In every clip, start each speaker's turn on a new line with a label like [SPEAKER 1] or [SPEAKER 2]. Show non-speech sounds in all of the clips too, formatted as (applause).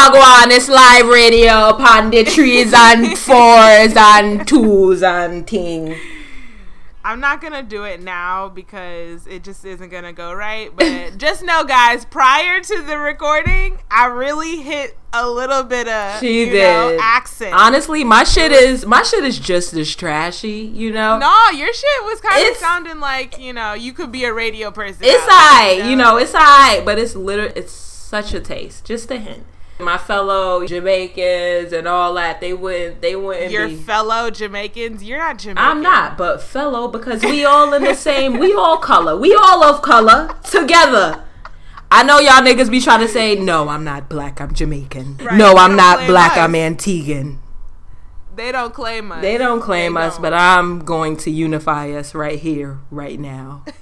[SPEAKER 1] Wagwan, it's live radio upon the trees and (laughs) fours and twos and thing.
[SPEAKER 2] I'm not gonna do it now because it just isn't gonna go right. But just know, guys, prior to the recording, I really hit a little bit of
[SPEAKER 1] She
[SPEAKER 2] you
[SPEAKER 1] did.
[SPEAKER 2] know, accent.
[SPEAKER 1] Honestly, my shit is my shit is just as trashy, you know.
[SPEAKER 2] no, your shit was kind of sounding like you know you could be a radio person.
[SPEAKER 1] It's
[SPEAKER 2] out there,
[SPEAKER 1] alright, you know, it's alright, but it's literally it's such a taste. Just a hint. My fellow Jamaicans and all that, they wouldn't they wouldn't
[SPEAKER 2] your
[SPEAKER 1] be
[SPEAKER 2] fellow Jamaicans. You're not Jamaican.
[SPEAKER 1] I'm not, but fellow because we all in the same. We all color. We all of color together. I know y'all niggas be trying to say no. I'm not black. I'm Jamaican.
[SPEAKER 2] Right,
[SPEAKER 1] no, I'm
[SPEAKER 2] don't
[SPEAKER 1] black.
[SPEAKER 2] us.
[SPEAKER 1] I'm Antiguan.
[SPEAKER 2] They don't claim us.
[SPEAKER 1] They don't claim
[SPEAKER 2] They
[SPEAKER 1] us,
[SPEAKER 2] don't.
[SPEAKER 1] but I'm going to unify us right here, right now. (laughs)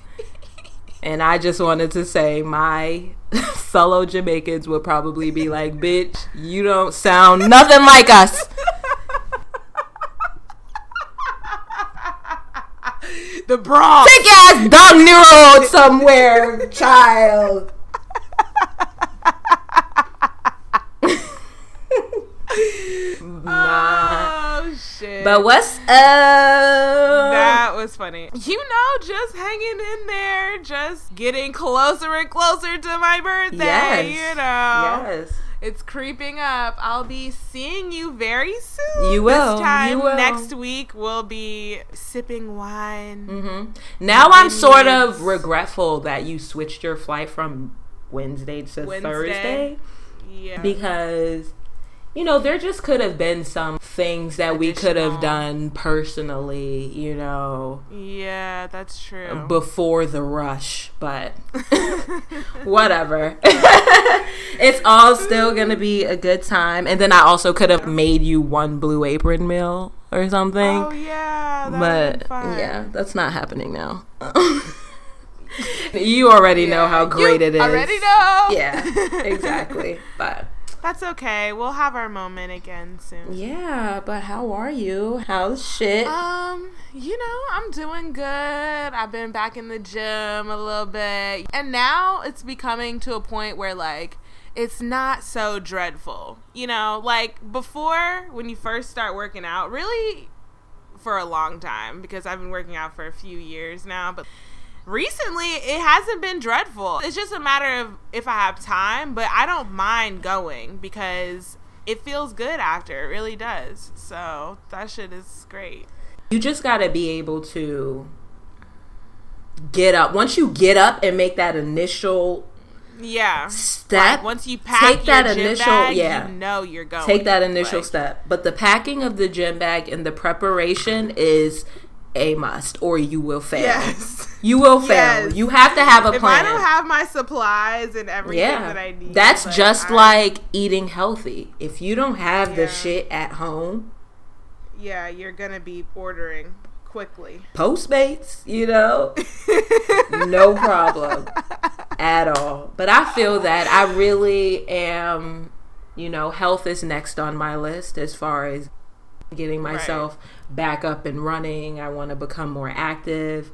[SPEAKER 1] and I just wanted to say my (laughs) fellow Jamaicans would probably be like, "Bitch, you don't sound nothing like us."
[SPEAKER 2] the Bronx.
[SPEAKER 1] Thick ass dog road somewhere, child. (laughs) Nah.
[SPEAKER 2] Oh shit.
[SPEAKER 1] But what's up?
[SPEAKER 2] That was funny. You know, just hanging in there, just getting closer and closer to my birthday.
[SPEAKER 1] Yes.
[SPEAKER 2] You know,
[SPEAKER 1] yes.
[SPEAKER 2] it's creeping up. I'll be seeing you very soon.
[SPEAKER 1] You will.
[SPEAKER 2] This time
[SPEAKER 1] will.
[SPEAKER 2] next week, we'll be sipping wine.
[SPEAKER 1] hmm Now I'm sort of regretful that you switched your flight from Wednesday to
[SPEAKER 2] Wednesday.
[SPEAKER 1] Thursday
[SPEAKER 2] Yeah.
[SPEAKER 1] because you know there just could have been some things that we could have done personally, you know,
[SPEAKER 2] yeah, that's true.
[SPEAKER 1] before the rush, but (laughs) (laughs) whatever. (laughs) it's all still gonna be a good time. And then I also could have made you one blue apron meal or something.
[SPEAKER 2] oh yeah, that
[SPEAKER 1] but yeah, that's not happening now. you already know how great it is.
[SPEAKER 2] Already know.
[SPEAKER 1] Yeah, exactly. but
[SPEAKER 2] That's okay. We'll have our moment again soon.
[SPEAKER 1] yeah, but how are you? How's shit?
[SPEAKER 2] Um, you know, I'm doing good. I've been back in the gym a little bit. And now it's becoming to a point where like it's not so dreadful. You know, like before when you first start working out, really for a long time because I've been working out for a few years now, but recently it hasn't been dreadful. It's just a matter of if I have time, but I don't mind going because it feels good after. It really does. So that shit is great.
[SPEAKER 1] you just got to be able to get up. Once you get up and make that initial
[SPEAKER 2] Yeah.
[SPEAKER 1] step,
[SPEAKER 2] Like, once you pack
[SPEAKER 1] take that initial-
[SPEAKER 2] bag,
[SPEAKER 1] yeah.
[SPEAKER 2] you know you're going.
[SPEAKER 1] take that initial
[SPEAKER 2] Like,
[SPEAKER 1] step. But the packing of the gym bag and the preparation is a must, or you will fail.
[SPEAKER 2] Yes.
[SPEAKER 1] You will (laughs) fail.
[SPEAKER 2] Yes.
[SPEAKER 1] You have to have a
[SPEAKER 2] If
[SPEAKER 1] plan.
[SPEAKER 2] I don't have my supplies and everything
[SPEAKER 1] yeah,
[SPEAKER 2] that I need,
[SPEAKER 1] that's
[SPEAKER 2] like,
[SPEAKER 1] just
[SPEAKER 2] I-
[SPEAKER 1] like eating healthy. If you don't have the shit at home,
[SPEAKER 2] yeah, you're gonna be ordering quickly.
[SPEAKER 1] Postmates, you know, (laughs) no problem at all. But I feel that I really am, you know, health is next on my list as far as getting myself back up and running. I want to become more active.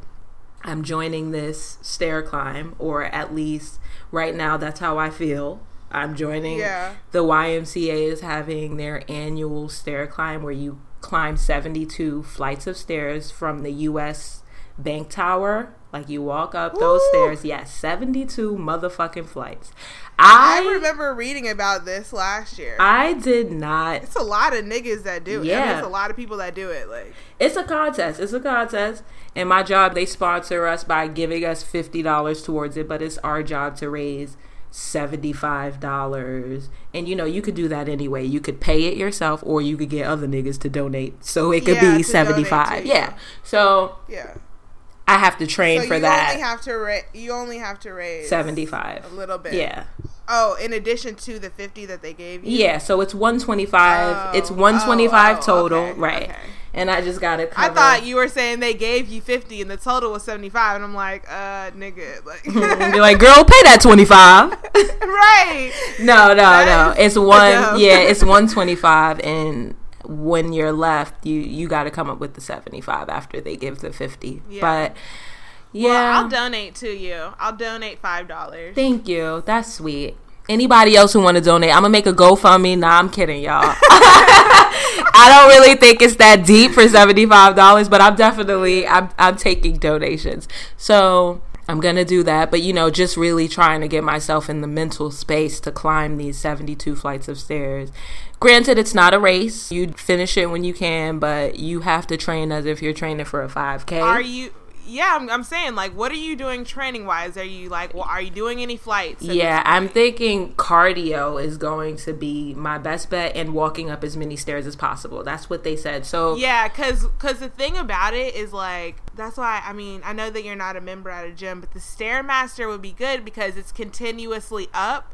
[SPEAKER 1] I'm joining this stair climb, or at least right now, that's how I feel. I'm joining
[SPEAKER 2] Yeah.
[SPEAKER 1] the YMCA is having their annual stair climb where you climb 72 flights of stairs from the US Bank Tower. Like you walk up those stairs. Yes, 72 motherfucking flights.
[SPEAKER 2] I
[SPEAKER 1] I
[SPEAKER 2] remember reading about this last year.
[SPEAKER 1] I did not
[SPEAKER 2] it's a lot of niggas that do it. I mean,
[SPEAKER 1] Yeah.
[SPEAKER 2] it's a lot of people that do it. Like,
[SPEAKER 1] It's a contest. It's a contest. And my job, they sponsor us by giving us $50 towards it, but it's our job to raise $75. And you know, you could do that anyway. You could pay it yourself or you could get other niggas to donate. So it could
[SPEAKER 2] Yeah,
[SPEAKER 1] be 75.
[SPEAKER 2] to,
[SPEAKER 1] Yeah.
[SPEAKER 2] yeah.
[SPEAKER 1] So
[SPEAKER 2] yeah.
[SPEAKER 1] I have to train
[SPEAKER 2] So
[SPEAKER 1] for
[SPEAKER 2] you
[SPEAKER 1] that.
[SPEAKER 2] only have to ra- you only have to raise
[SPEAKER 1] 75.
[SPEAKER 2] a little bit.
[SPEAKER 1] Yeah.
[SPEAKER 2] Oh, in addition to the fifty that they gave you.
[SPEAKER 1] Yeah, so it's 125.
[SPEAKER 2] Oh,
[SPEAKER 1] it's 125
[SPEAKER 2] oh, oh,
[SPEAKER 1] total,
[SPEAKER 2] okay,
[SPEAKER 1] right.
[SPEAKER 2] okay.
[SPEAKER 1] And I just got it.
[SPEAKER 2] I thought you were saying they gave you fifty and the total was seventy five, and I'm like, uh, nigga, like, (laughs)
[SPEAKER 1] You're like, "Girl, pay that 25." (laughs)
[SPEAKER 2] right?
[SPEAKER 1] No, no,
[SPEAKER 2] That
[SPEAKER 1] no. It's one. Yeah, (laughs) it's one twenty five, and when you're left, you you got to come up with the seventy five after they give the fifty.
[SPEAKER 2] Yeah.
[SPEAKER 1] But yeah,
[SPEAKER 2] Well, I'll donate to you. I'll donate five dollars.
[SPEAKER 1] thank you. That's sweet. anybody else who want to donate, I'm gonna make a GoFundMe. Nah, I'm kidding, y'all. (laughs) I don't really think it's that deep for seventy five dollars, but I'm definitely I'm I'm taking donations. So I'm gonna do that, but you know, just really trying to get myself in the mental space to climb these 72 flights of stairs. Granted, it's not a race. You finish it when you can, but you have to train as if you're training for a 5K.
[SPEAKER 2] Are you? Yeah, I'm, I'm saying like, what are you doing training wise? Are you like, well, are you doing any flights?
[SPEAKER 1] Yeah, I'm thinking cardio is going to be my best bet and walking up as many stairs as possible. That's what they said. So
[SPEAKER 2] Yeah, cause, cause the thing about it is like that's why I mean I know that you're not a member at a gym, but the stairmaster would be good because it's continuously up.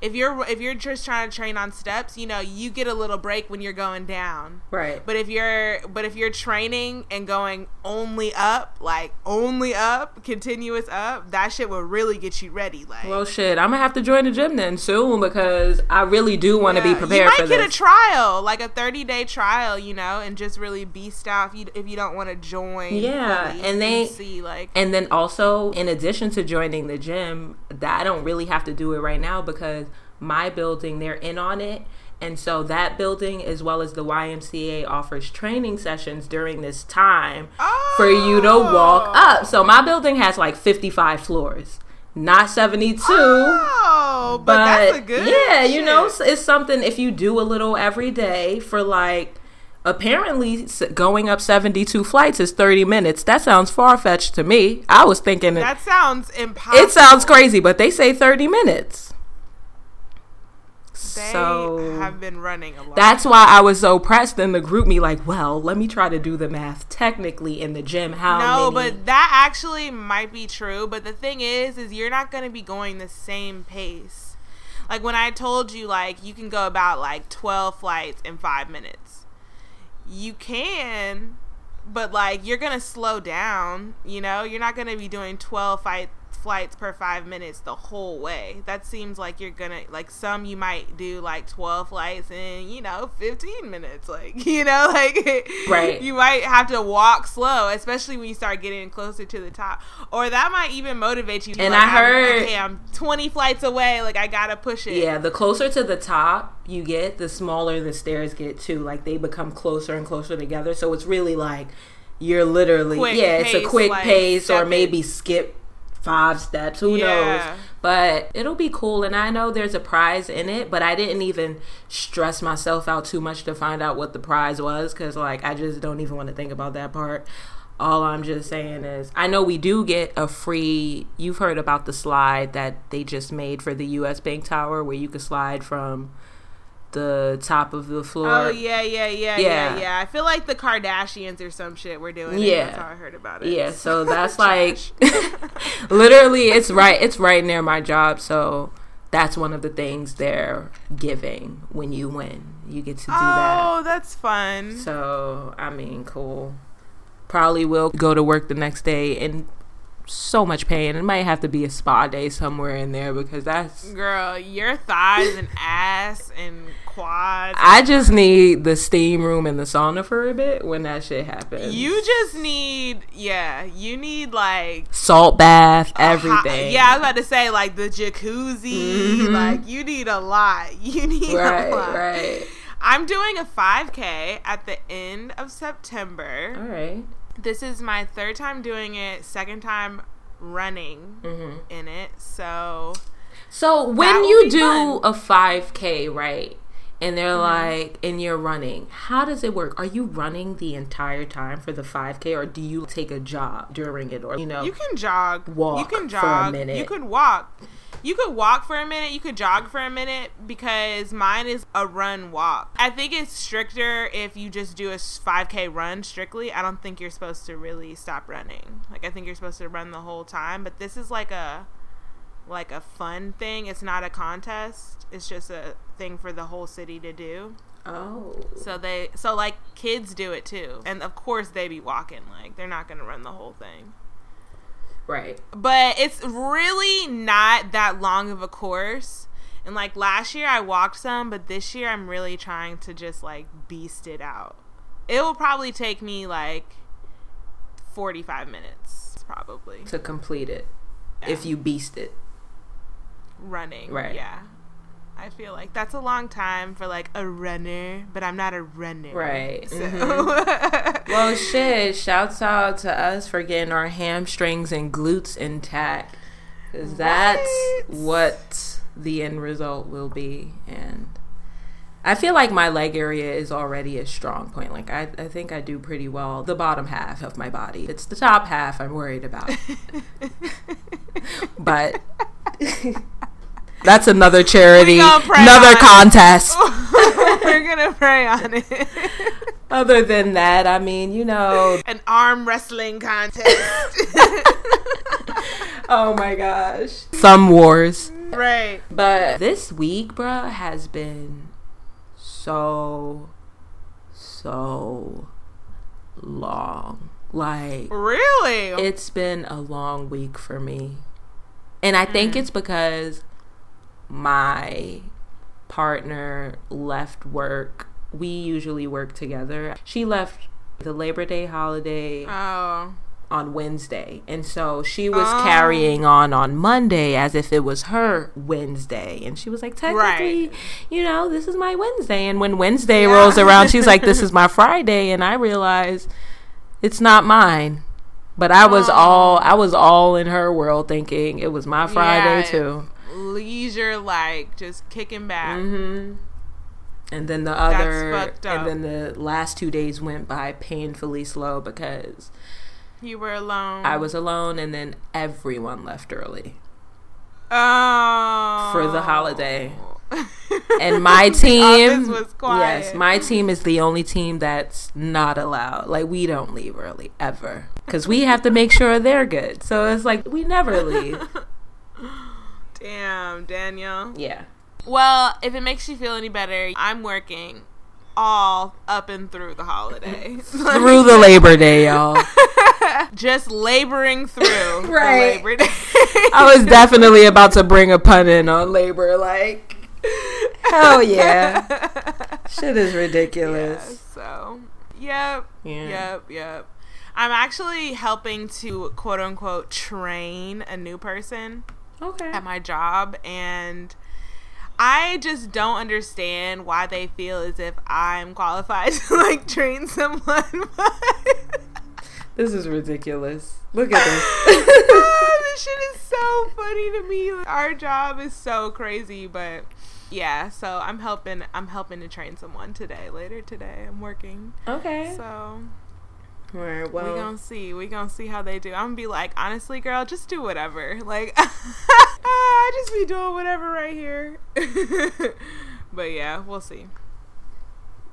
[SPEAKER 2] If you're if you're just trying to train on steps, you know you get a little break when you're going down.
[SPEAKER 1] right.
[SPEAKER 2] But if you're but if you're training and going only up, like only up, continuous up, that shit will really get you ready. Like
[SPEAKER 1] Well, shit, I'm gonna have to join the gym then soon because I really do want to
[SPEAKER 2] Yeah,
[SPEAKER 1] be prepared
[SPEAKER 2] You might get
[SPEAKER 1] this.
[SPEAKER 2] a trial, like a 30 day trial, you know, and just really beast out if you, if you don't want to join.
[SPEAKER 1] Yeah, and they-
[SPEAKER 2] see like
[SPEAKER 1] And then also, in addition to joining the gym, that I don't really have to do it right now because my building, they're in on it. And so that building, as well as the YMCA, offers training sessions during this time for you to oh. walk up. So my building has like 55 floors, not 72.
[SPEAKER 2] Oh, but,
[SPEAKER 1] but
[SPEAKER 2] that's a good.
[SPEAKER 1] yeah, you know, it's something if you do a little every day for like apparently going up 72 flights is 30 minutes. That sounds far fetched to me. I was thinking
[SPEAKER 2] that sounds impossible.
[SPEAKER 1] it sounds crazy, but they say 30 minutes.
[SPEAKER 2] They
[SPEAKER 1] so
[SPEAKER 2] have been running a lot.
[SPEAKER 1] that's why I was so pressed in the GroupMe like, well, let me try to do the math technically in the gym. How
[SPEAKER 2] no,
[SPEAKER 1] many?
[SPEAKER 2] but that actually might be true. But the thing is, is you're not going to be going the same pace. Like when I told you, like you can go about like twelve flights in five minutes. You can, but like you're gonna slow down. You know, you're not gonna be doing twelve fight flights per five minutes the whole way. That seems like you're gonna like some you might do like twelve flights in you know fifteen minutes. Like (laughs) you know, like
[SPEAKER 1] Right.
[SPEAKER 2] You might have to walk slow, especially when you start getting closer to the top, or that might even motivate you.
[SPEAKER 1] And
[SPEAKER 2] like,
[SPEAKER 1] I
[SPEAKER 2] I'm-
[SPEAKER 1] heard-
[SPEAKER 2] okay, I'm twenty flights away. Like I gotta push it.
[SPEAKER 1] Yeah, the closer to the top you get, the smaller the stairs get too. Like they become closer and closer together. So it's really like you're literally
[SPEAKER 2] Quick
[SPEAKER 1] yeah, it's a quick
[SPEAKER 2] like,
[SPEAKER 1] pace or maybe
[SPEAKER 2] it.
[SPEAKER 1] skip five steps. Who
[SPEAKER 2] Yeah.
[SPEAKER 1] knows? But it'll be cool and I know there's a prize in it, but I didn't even stress myself out too much to find out what the prize was cuz like I just don't even want to think about that part. All I'm just saying is, I know we do get a free. You've heard about the slide that they just made for the U.S. Bank Tower, where you could slide from the top of the floor.
[SPEAKER 2] Oh yeah, yeah, yeah, yeah,
[SPEAKER 1] Yeah.
[SPEAKER 2] I feel like the Kardashians or some shit were doing it.
[SPEAKER 1] Yeah.
[SPEAKER 2] That's how I heard about it.
[SPEAKER 1] Yeah, so (laughs) that's like (laughs) literally it's right it's right near my job, so that's one of the things they're giving when you win. You get to do oh, that.
[SPEAKER 2] Oh, that's fun.
[SPEAKER 1] So, I mean, cool. Probably will go to work the next day and so much pain. It might have to be a spa day somewhere in there because that's
[SPEAKER 2] Girl, your thighs and ass and quads.
[SPEAKER 1] I just need the steam room and the sauna for a bit when that shit happens.
[SPEAKER 2] you just need, yeah, you need like
[SPEAKER 1] salt bath,
[SPEAKER 2] a hot-
[SPEAKER 1] everything.
[SPEAKER 2] yeah, I was about to say like the jacuzzi.
[SPEAKER 1] Mhm.
[SPEAKER 2] Like you need a lot. (laughs) You need
[SPEAKER 1] Right,
[SPEAKER 2] a lot.
[SPEAKER 1] right.
[SPEAKER 2] I'm doing a 5K at the end of September.
[SPEAKER 1] All right.
[SPEAKER 2] This is my third time doing it, second time running
[SPEAKER 1] Mhm.
[SPEAKER 2] in it. So
[SPEAKER 1] So when you do
[SPEAKER 2] fun.
[SPEAKER 1] a 5K, right? And they're
[SPEAKER 2] Mm-hmm.
[SPEAKER 1] like, and you're running. How does it work? Are you running the entire time for the 5K, or do you take a jog during it, or you know?
[SPEAKER 2] you can jog.
[SPEAKER 1] Walk
[SPEAKER 2] you can
[SPEAKER 1] for a
[SPEAKER 2] jog.
[SPEAKER 1] minute.
[SPEAKER 2] You could walk. You could walk for a minute. You could jog for a minute because mine is a run walk. I think it's stricter if you just do a 5K run strictly. I don't think you're supposed to really stop running. Like I think you're supposed to run the whole time. But this is like a like a fun thing. It's not a contest. It's just a thing for the whole city to do.
[SPEAKER 1] oh,
[SPEAKER 2] So they so like kids do it too. And of course they be walking like they're not going to run the whole thing.
[SPEAKER 1] right.
[SPEAKER 2] But it's really not that long of a course. And like last year I walked some, but this year I'm really trying to just like beast it out. It will probably take me like 45 minutes probably.
[SPEAKER 1] To complete it, if you beast it.
[SPEAKER 2] Running.
[SPEAKER 1] Right.
[SPEAKER 2] Yeah. I feel like that's a long time for like a runner, but I'm not a runner.
[SPEAKER 1] Right.
[SPEAKER 2] So
[SPEAKER 1] Mhm. (laughs) Well, shit. Shouts out to us for getting our hamstrings and glutes intact, because that's what the end result will be. And I feel like my leg area is already a strong point. Like I, I think I do pretty well. The bottom half of my body. It's the top half I'm worried about. (laughs) but (laughs) that's another charity,
[SPEAKER 2] We gonna pray
[SPEAKER 1] another contest. (laughs)
[SPEAKER 2] We're gonna pray on it. (laughs)
[SPEAKER 1] Other than that, I mean, you know,
[SPEAKER 2] An arm wrestling contest. (laughs)
[SPEAKER 1] oh my gosh, some wars.
[SPEAKER 2] right.
[SPEAKER 1] But this week, bruh, has been so, so long. Like,
[SPEAKER 2] Really?
[SPEAKER 1] it's been a long week for me. And I think mm. it's because my partner left work. We usually work together. She left the Labor Day holiday
[SPEAKER 2] oh.
[SPEAKER 1] on Wednesday. And so she was
[SPEAKER 2] Oh.
[SPEAKER 1] carrying on on Monday as if it was her Wednesday. And she was like, technically,
[SPEAKER 2] Right.
[SPEAKER 1] you know, this is my Wednesday. And when Wednesday
[SPEAKER 2] Yeah.
[SPEAKER 1] rolls around, she's like, this is my (laughs) Friday. And I realized it's not mine. But I was
[SPEAKER 2] Oh.
[SPEAKER 1] all I was all in her world thinking it was my Friday
[SPEAKER 2] Yeah.
[SPEAKER 1] too.
[SPEAKER 2] Leisure, like just kicking back.
[SPEAKER 1] hmm And then the other and then the last two days went by painfully slow because
[SPEAKER 2] You were alone.
[SPEAKER 1] I was alone and then everyone left early.
[SPEAKER 2] Oh.
[SPEAKER 1] For the holiday. (laughs) And my team
[SPEAKER 2] was quiet.
[SPEAKER 1] Yes, my team is the only team that's not allowed. Like we don't leave early ever cuz we have to make sure they're good. So it's like we never leave. (laughs)
[SPEAKER 2] Damn, Daniel.
[SPEAKER 1] Yeah.
[SPEAKER 2] Well, if it makes you feel any better, I'm working all up and through the holiday. (laughs) (laughs)
[SPEAKER 1] Through the Labor Day, y'all. (laughs)
[SPEAKER 2] Just laboring through
[SPEAKER 1] Right.
[SPEAKER 2] the Labor Day.
[SPEAKER 1] I was definitely about to bring a pun in on labor like hell yeah. Shit is
[SPEAKER 2] Yeah,
[SPEAKER 1] ridiculous.
[SPEAKER 2] so, yep,
[SPEAKER 1] Yeah.
[SPEAKER 2] yep, yep. I'm actually helping to quote unquote train a new person
[SPEAKER 1] Okay.
[SPEAKER 2] at my job and I just don't understand why they feel as if I'm qualified (laughs) to like train someone.
[SPEAKER 1] This is ridiculous. Look at this. (laughs)
[SPEAKER 2] oh, (laughs) this shit is so funny to me. Our job is so crazy, but yeah. So I'm helping. I'm helping to train someone today. Later today, I'm working.
[SPEAKER 1] okay.
[SPEAKER 2] So
[SPEAKER 1] Alright,
[SPEAKER 2] we
[SPEAKER 1] well,
[SPEAKER 2] gonna see. We gonna see how they do. I'm gonna be like, honestly, girl, just do whatever. (laughs) Like, (laughs) I just be doing whatever right here. (laughs) but yeah, we'll see.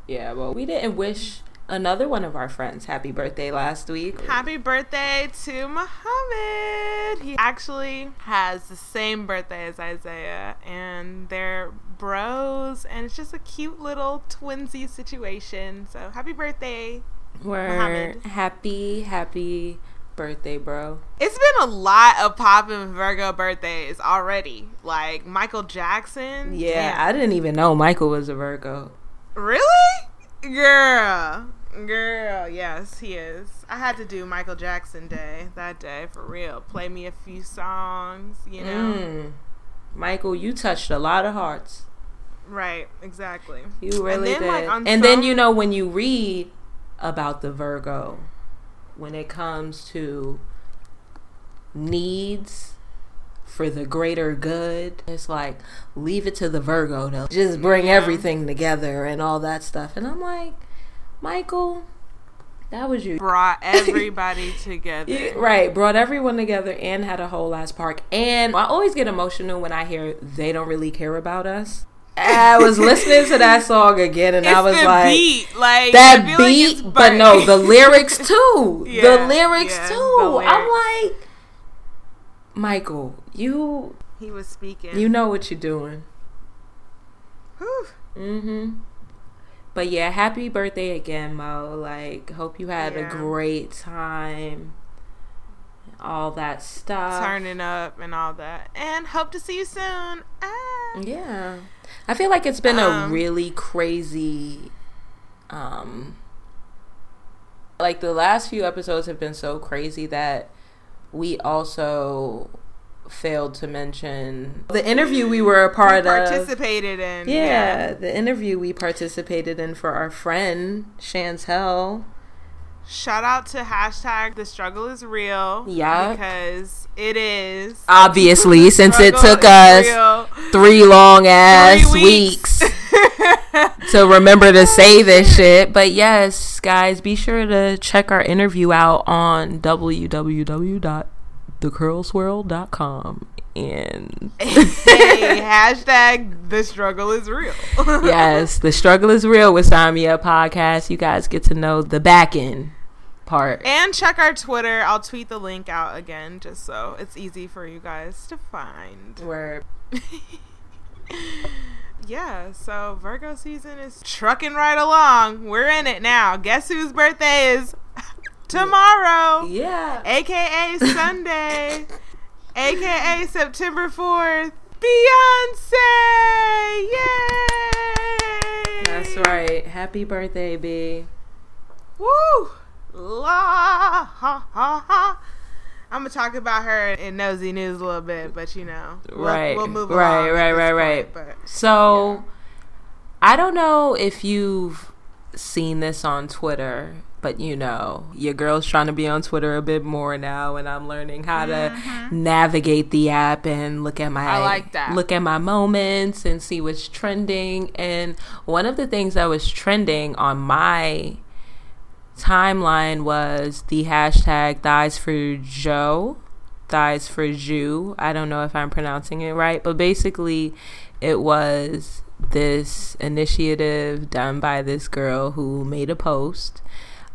[SPEAKER 1] yeah, well, we didn't wish another one of our friends happy birthday last week.
[SPEAKER 2] Happy birthday to Muhammad. He actually has the same birthday as Isaiah, and they're bros, and it's just a cute little twinsy situation. So happy birthday.
[SPEAKER 1] We're
[SPEAKER 2] Muhammad.
[SPEAKER 1] happy, happy birthday, bro.
[SPEAKER 2] It's been a lot of popping Virgo birthdays already. Like Michael Jackson.
[SPEAKER 1] Yeah,
[SPEAKER 2] Damn.
[SPEAKER 1] I didn't even know Michael was a Virgo.
[SPEAKER 2] Really? Girl. Girl, yes, he is. I had to do Michael Jackson Day that day for real. Play me a few songs, you know?
[SPEAKER 1] Mm. Michael, you touched a lot of hearts.
[SPEAKER 2] Right, exactly.
[SPEAKER 1] You really
[SPEAKER 2] then,
[SPEAKER 1] did.
[SPEAKER 2] on
[SPEAKER 1] and then you know when you read about the Virgo, when it comes to needs for the greater good, it's like leave it to the Virgo to just bring everything together and all that stuff. And I'm like, Michael, that was you.
[SPEAKER 2] Brought (laughs) everybody together.
[SPEAKER 1] Yeah, right, brought everyone together and had a whole ass park. And I always get emotional when I hear they don't really care about us. I was listening to that song again, and
[SPEAKER 2] It's
[SPEAKER 1] I was like,
[SPEAKER 2] beat, like
[SPEAKER 1] that
[SPEAKER 2] feel like
[SPEAKER 1] beat, but no, the (laughs) lyrics too. the lyrics
[SPEAKER 2] yeah,
[SPEAKER 1] too.
[SPEAKER 2] the
[SPEAKER 1] I'm like, Michael, you
[SPEAKER 2] he was speaking.
[SPEAKER 1] you know what you're doing.
[SPEAKER 2] Whew.
[SPEAKER 1] Mm-hmm. But yeah, happy birthday again, Mo. Like, hope you had a great time. All that stuff.
[SPEAKER 2] turning up and all that, and hope to see you soon. Ah.
[SPEAKER 1] Yeah. I feel like it's been a
[SPEAKER 2] Um,
[SPEAKER 1] really crazy um like the last few episodes have been so crazy that we also failed to mention the interview we were a part
[SPEAKER 2] participated of.
[SPEAKER 1] Participated in. Yeah, yeah, the interview we participated in for our friend Chantel.
[SPEAKER 2] Shout out to hashtag the struggle is real.
[SPEAKER 1] Yeah.
[SPEAKER 2] Because it is.
[SPEAKER 1] Obviously, since it took us real. three long ass three weeks, weeks to remember to (laughs) say this shit. But yes, guys, be sure to check our interview out on www.thecurlswirl.com and
[SPEAKER 2] hey, (laughs) hashtag the struggle is real.
[SPEAKER 1] yes, the struggle is real with Samia podcast. You guys get to know the back end part.
[SPEAKER 2] And check our Twitter. I'll tweet the link out again just so it's easy for you guys to find.
[SPEAKER 1] Where (laughs)
[SPEAKER 2] Yeah, so Virgo season is trucking right along. We're in it now. Guess whose birthday is (laughs) tomorrow?
[SPEAKER 1] Yeah.
[SPEAKER 2] AKA (laughs) Sunday. AKA September 4th. Beyonce! Yay!
[SPEAKER 1] That's right. Happy birthday, B.
[SPEAKER 2] Woo! La ha ha ha. I'm gonna talk about her in nosy news a little bit, but you know,
[SPEAKER 1] we'll, right, we'll move on. right, right, right, right. Point, but, so, yeah. I don't know if you've seen this on Twitter, but you know, your girl's trying to be on Twitter a bit more now, and I'm learning how mm-hmm. to navigate the app and look at my
[SPEAKER 2] I like that.
[SPEAKER 1] look at my moments and see what's trending. And one of the things that was trending on my timeline was the hashtag thighs for Joe, thighs for Jew. I don't know if I'm pronouncing it right, but basically it was this initiative done by this girl who made a post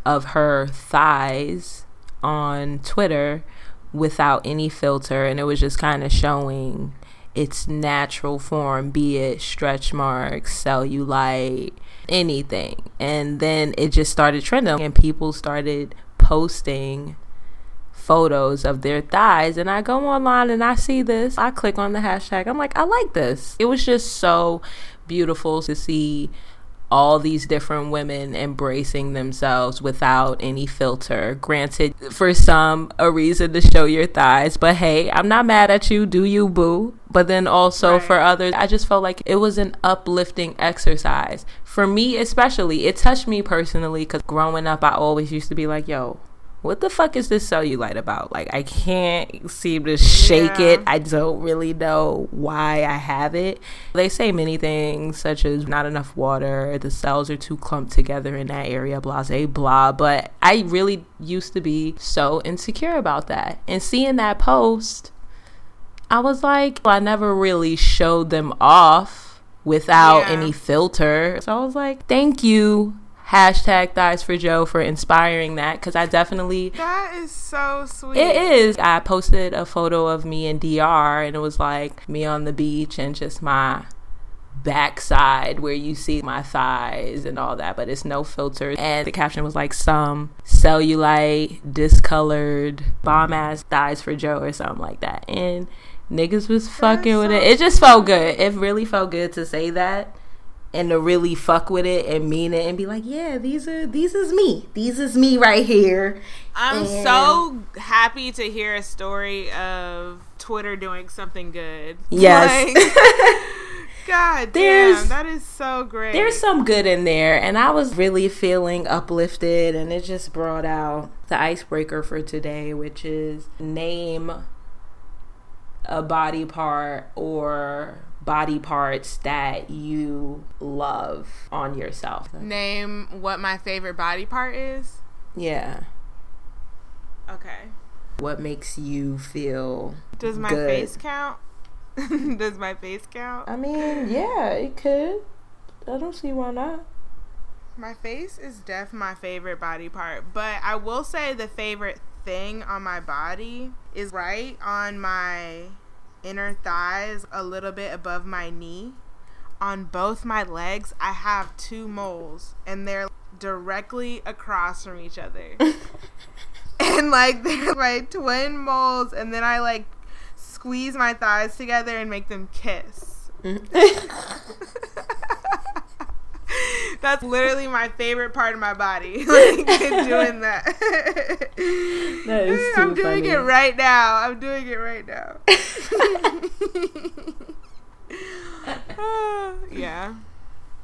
[SPEAKER 1] of her thighs on Twitter without any filter and it was just kind of showing its natural form, be it stretch marks, cellulite, anything. And then it just started trending, and people started posting photos of their thighs. And I go online and I see this. I click on the hashtag. I'm like, I like this. It was just so beautiful to see all these different women embracing themselves without any filter. Granted, for some, a reason to show your thighs, but hey, I'm not mad at you. Do you, boo? But then also right. for others, I just felt like it was an uplifting exercise. For me, especially, it touched me personally because growing up, I always used to be like, yo, what the fuck is this cellulite about? Like, I can't seem to shake yeah. it. I don't really know why I have it. They say many things, such as not enough water, the cells are too clumped together in that area, blase, blah. But I really used to be so insecure about that. And seeing that post, I was like, I never really showed them off without yeah. any filter. So I was like, thank you hashtag thighs for joe for inspiring that because i definitely
[SPEAKER 2] that is so sweet.
[SPEAKER 1] It is. I posted a photo of me in dr and it was like me on the beach and just my backside where you see my thighs and all that but it's no filter. And the caption was like some cellulite discolored bomb ass thighs for joe or something like that. And niggas was fucking so with it. It just felt good. It really felt good to say that and to really fuck with it and mean it and be like, yeah, these are these is me. These is me right here.
[SPEAKER 2] I'm and so happy to hear a story of Twitter doing something good.
[SPEAKER 1] Yes.
[SPEAKER 2] Like, (laughs) God there's, damn, that is so great.
[SPEAKER 1] There's some good in there, and I was really feeling uplifted, and it just brought out the icebreaker for today, which is name a body part or body parts that you love on yourself.
[SPEAKER 2] Name what my favorite body part is?
[SPEAKER 1] Yeah.
[SPEAKER 2] Okay.
[SPEAKER 1] What makes you feel
[SPEAKER 2] Does my good? face count? (laughs) Does my face count?
[SPEAKER 1] I mean, yeah, it could. I don't see why not.
[SPEAKER 2] My face is def my favorite body part, but I will say the favorite thing on my body is right on my inner thighs a little bit above my knee. On both my legs, I have two moles, and they're directly across from each other. (laughs) and like (laughs) they're like twin moles, and then I like squeeze my thighs together and make them kiss. (laughs) (laughs) That's literally my favorite part of my body. (laughs) like doing that. (laughs)
[SPEAKER 1] That is
[SPEAKER 2] I'm doing
[SPEAKER 1] funny.
[SPEAKER 2] it right now. I'm doing it right now. yeah.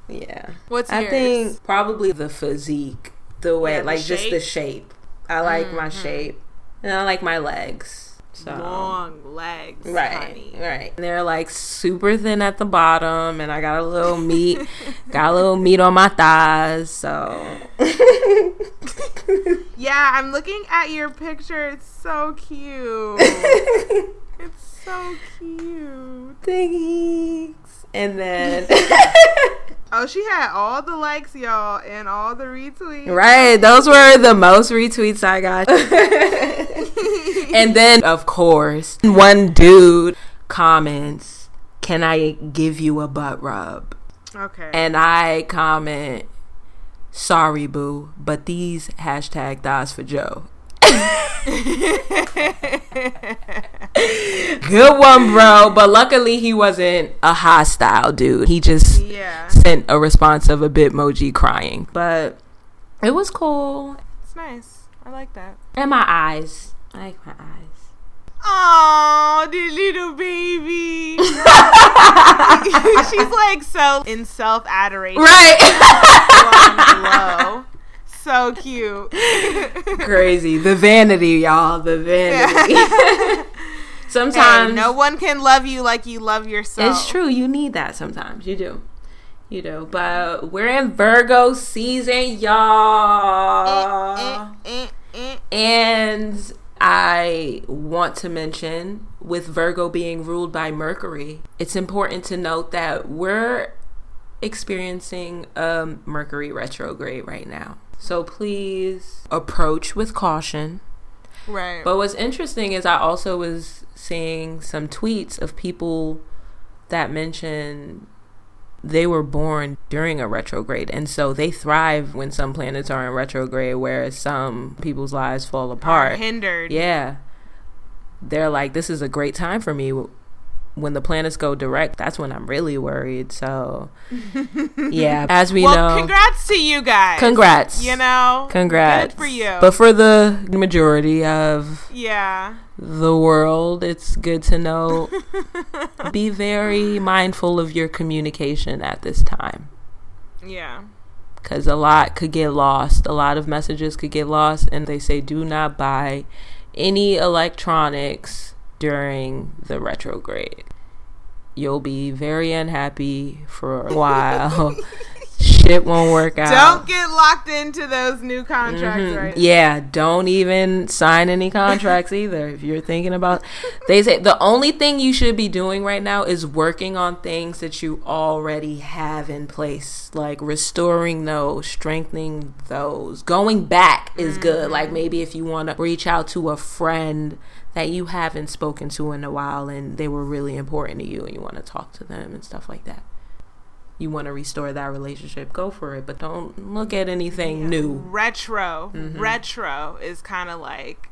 [SPEAKER 1] Yeah.
[SPEAKER 2] What's
[SPEAKER 1] I think probably the physique, the way,
[SPEAKER 2] Yeah, the
[SPEAKER 1] like just the
[SPEAKER 2] shape?
[SPEAKER 1] shape. I like my
[SPEAKER 2] Mhm.
[SPEAKER 1] shape, and I like my legs. So
[SPEAKER 2] long legs.
[SPEAKER 1] right,
[SPEAKER 2] honey.
[SPEAKER 1] right. And they're like super thin at the bottom, and I got a little meat, (laughs) got a little meat on my thighs. So (laughs)
[SPEAKER 2] Yeah, I'm looking at your picture. It's so cute. (laughs) it's so cute.
[SPEAKER 1] thanks. And then
[SPEAKER 2] Oh, she had all the likes, y'all, and all the retweets.
[SPEAKER 1] right, those were the most retweets I got. (laughs) and then of course, one dude comments, "Can I give you a butt rub?"
[SPEAKER 2] Okay.
[SPEAKER 1] And I comment, sorry, boo, but these hashtag thighs for Joe. (laughs) Good one, bro. But luckily, he wasn't a hostile dude. He just
[SPEAKER 2] yeah,
[SPEAKER 1] sent a response of a bitmoji crying. But it was cool.
[SPEAKER 2] it's nice. I like that.
[SPEAKER 1] And my eyes. I like my eyes.
[SPEAKER 2] Oh, the little baby. (laughs) (laughs) She's like so in self adoration.
[SPEAKER 1] Right. (laughs)
[SPEAKER 2] So cute.
[SPEAKER 1] Crazy. The vanity, y'all. The vanity. Sometimes
[SPEAKER 2] no one can love you like you love yourself.
[SPEAKER 1] It's true. You need that sometimes. You do. You do. But we're in Virgo season, y'all.
[SPEAKER 2] Eh, eh, eh.
[SPEAKER 1] And I want to mention with Virgo being ruled by Mercury, it's important to note that we're experiencing a Mercury retrograde right now. So please approach with caution.
[SPEAKER 2] Right.
[SPEAKER 1] But what's interesting is I also was seeing some tweets of people that mention they were born during a retrograde and so they thrive when some planets are in retrograde whereas some people's lives fall
[SPEAKER 2] Are
[SPEAKER 1] apart.
[SPEAKER 2] hindered.
[SPEAKER 1] Yeah. They're like this is a great time for me when the planets go direct. That's when I'm really worried. So (laughs) yeah, as we
[SPEAKER 2] well,
[SPEAKER 1] know
[SPEAKER 2] congrats to you guys.
[SPEAKER 1] Congrats.
[SPEAKER 2] You know,
[SPEAKER 1] Congrats
[SPEAKER 2] Good for you.
[SPEAKER 1] But for the majority of
[SPEAKER 2] yeah.
[SPEAKER 1] the world, it's good to know (laughs) be very mindful of your communication at this time
[SPEAKER 2] yeah.
[SPEAKER 1] because a lot could get lost. A lot of messages could get lost, and they say do not buy any electronics during the retrograde. You'll be very unhappy for a while. (laughs) Shit won't work out.
[SPEAKER 2] Don't get locked into those new contracts
[SPEAKER 1] Mhm.
[SPEAKER 2] right
[SPEAKER 1] Yeah, don't even sign any contracts (laughs) either. If you're thinking about, they say the only thing you should be doing right now is working on things that you already have in place, like restoring those, strengthening those. Going back is good. Like maybe if you want to reach out to a friend that you haven't spoken to in a while and they were really important to you and you want to talk to them and stuff like that. You want to restore that relationship, go for it, but don't look at anything new.
[SPEAKER 2] Retro.
[SPEAKER 1] Mm-hmm.
[SPEAKER 2] Retro is kind of like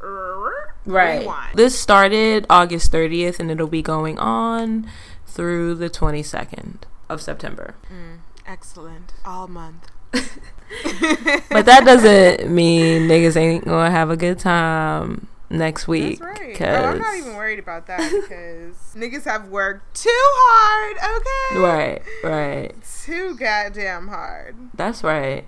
[SPEAKER 1] Right.
[SPEAKER 2] Rewind.
[SPEAKER 1] This started August 30th and it'll be going on through the 22nd of September.
[SPEAKER 2] Mm, excellent. All month. (laughs)
[SPEAKER 1] But that doesn't mean niggas ain't gonna have a good time next week.
[SPEAKER 2] That's right.
[SPEAKER 1] 'cause-
[SPEAKER 2] Oh, I'm not even worried about that (laughs) because niggas have worked too hard, okay?
[SPEAKER 1] Right, right.
[SPEAKER 2] Too goddamn hard.
[SPEAKER 1] That's right.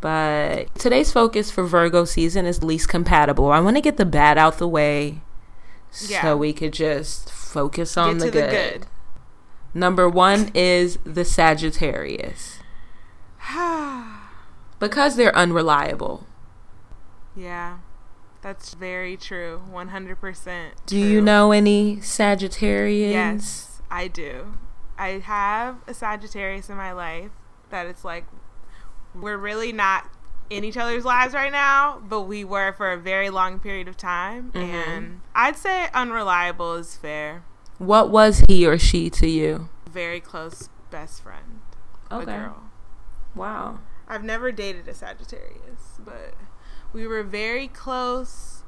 [SPEAKER 1] But today's focus for Virgo season is least compatible. I want to get the bad out the way
[SPEAKER 2] Yeah.
[SPEAKER 1] so we could just focus on
[SPEAKER 2] Get
[SPEAKER 1] the
[SPEAKER 2] to
[SPEAKER 1] good.
[SPEAKER 2] the good.
[SPEAKER 1] Number one is the Sagittarius. (sighs) Because they're unreliable.
[SPEAKER 2] yeah. That's very true. 100%.
[SPEAKER 1] Do you know any Sagittarians?
[SPEAKER 2] Yes, I do. I have a Sagittarius in my life that it's like we're really not in each other's lives right now, but we were for a very long period of time.
[SPEAKER 1] Mhm.
[SPEAKER 2] And I'd say unreliable is fair.
[SPEAKER 1] What was he or she to you?
[SPEAKER 2] Very close best friend. A girl.
[SPEAKER 1] Wow.
[SPEAKER 2] I've never dated a Sagittarius, but we were very close.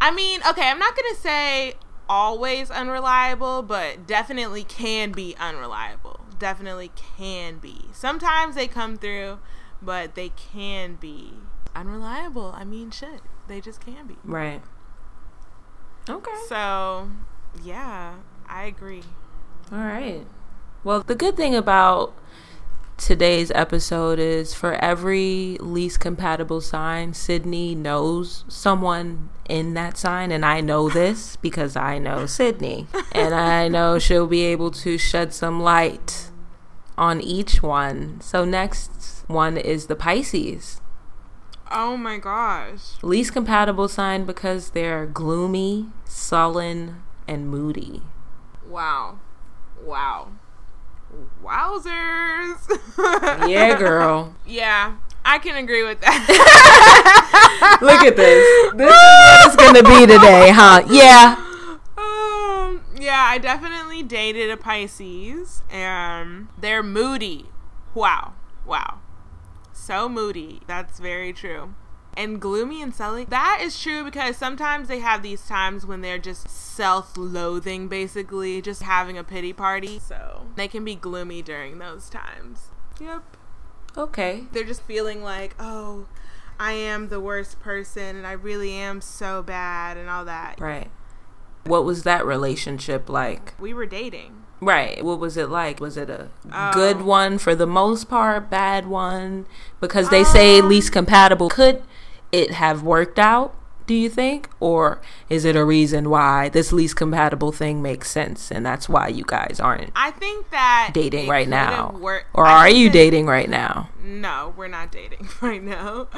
[SPEAKER 2] I mean, okay, I'm not going to say always unreliable, but definitely can be unreliable. definitely can be. Sometimes they come through, but they can be unreliable. I mean, shit, they just can be.
[SPEAKER 1] Right. Okay.
[SPEAKER 2] So, yeah, I agree.
[SPEAKER 1] All right. Well, the good thing about today's episode is for every least compatible sign, Sydney knows someone in that sign, and I know this because I know Sydney, and I know she'll be able to shed some light on each one. So, next one is the Pisces.
[SPEAKER 2] Oh my gosh.
[SPEAKER 1] Least compatible sign because they're gloomy, sullen, and moody.
[SPEAKER 2] Wow. Wow. Wowzers.
[SPEAKER 1] Yeah, girl. (laughs)
[SPEAKER 2] yeah, I can agree with that. (laughs)
[SPEAKER 1] Look at this. This is going to be today, huh? Yeah.
[SPEAKER 2] um, yeah, I definitely dated a Pisces, and they're moody. Wow. Wow. So moody. That's very true. And gloomy and sully. That is true because sometimes they have these times when they're just self loathing, basically, just having a pity party. So they can be gloomy during those times. Yep.
[SPEAKER 1] Okay.
[SPEAKER 2] They're just feeling like, oh, I am the worst person and I really am so bad and all that.
[SPEAKER 1] Right. What was that relationship like?
[SPEAKER 2] We were dating.
[SPEAKER 1] Right. What was it like? Was it a
[SPEAKER 2] Oh.
[SPEAKER 1] good one for the most part, bad one? Because they say
[SPEAKER 2] Um,
[SPEAKER 1] least compatible. Could it have worked out, do you think? Or is it a reason why this least compatible thing makes sense and that's why you guys aren't
[SPEAKER 2] I think that
[SPEAKER 1] dating right now? Or
[SPEAKER 2] I
[SPEAKER 1] are you
[SPEAKER 2] that-
[SPEAKER 1] dating right now?
[SPEAKER 2] No, we're not dating (laughs) right now.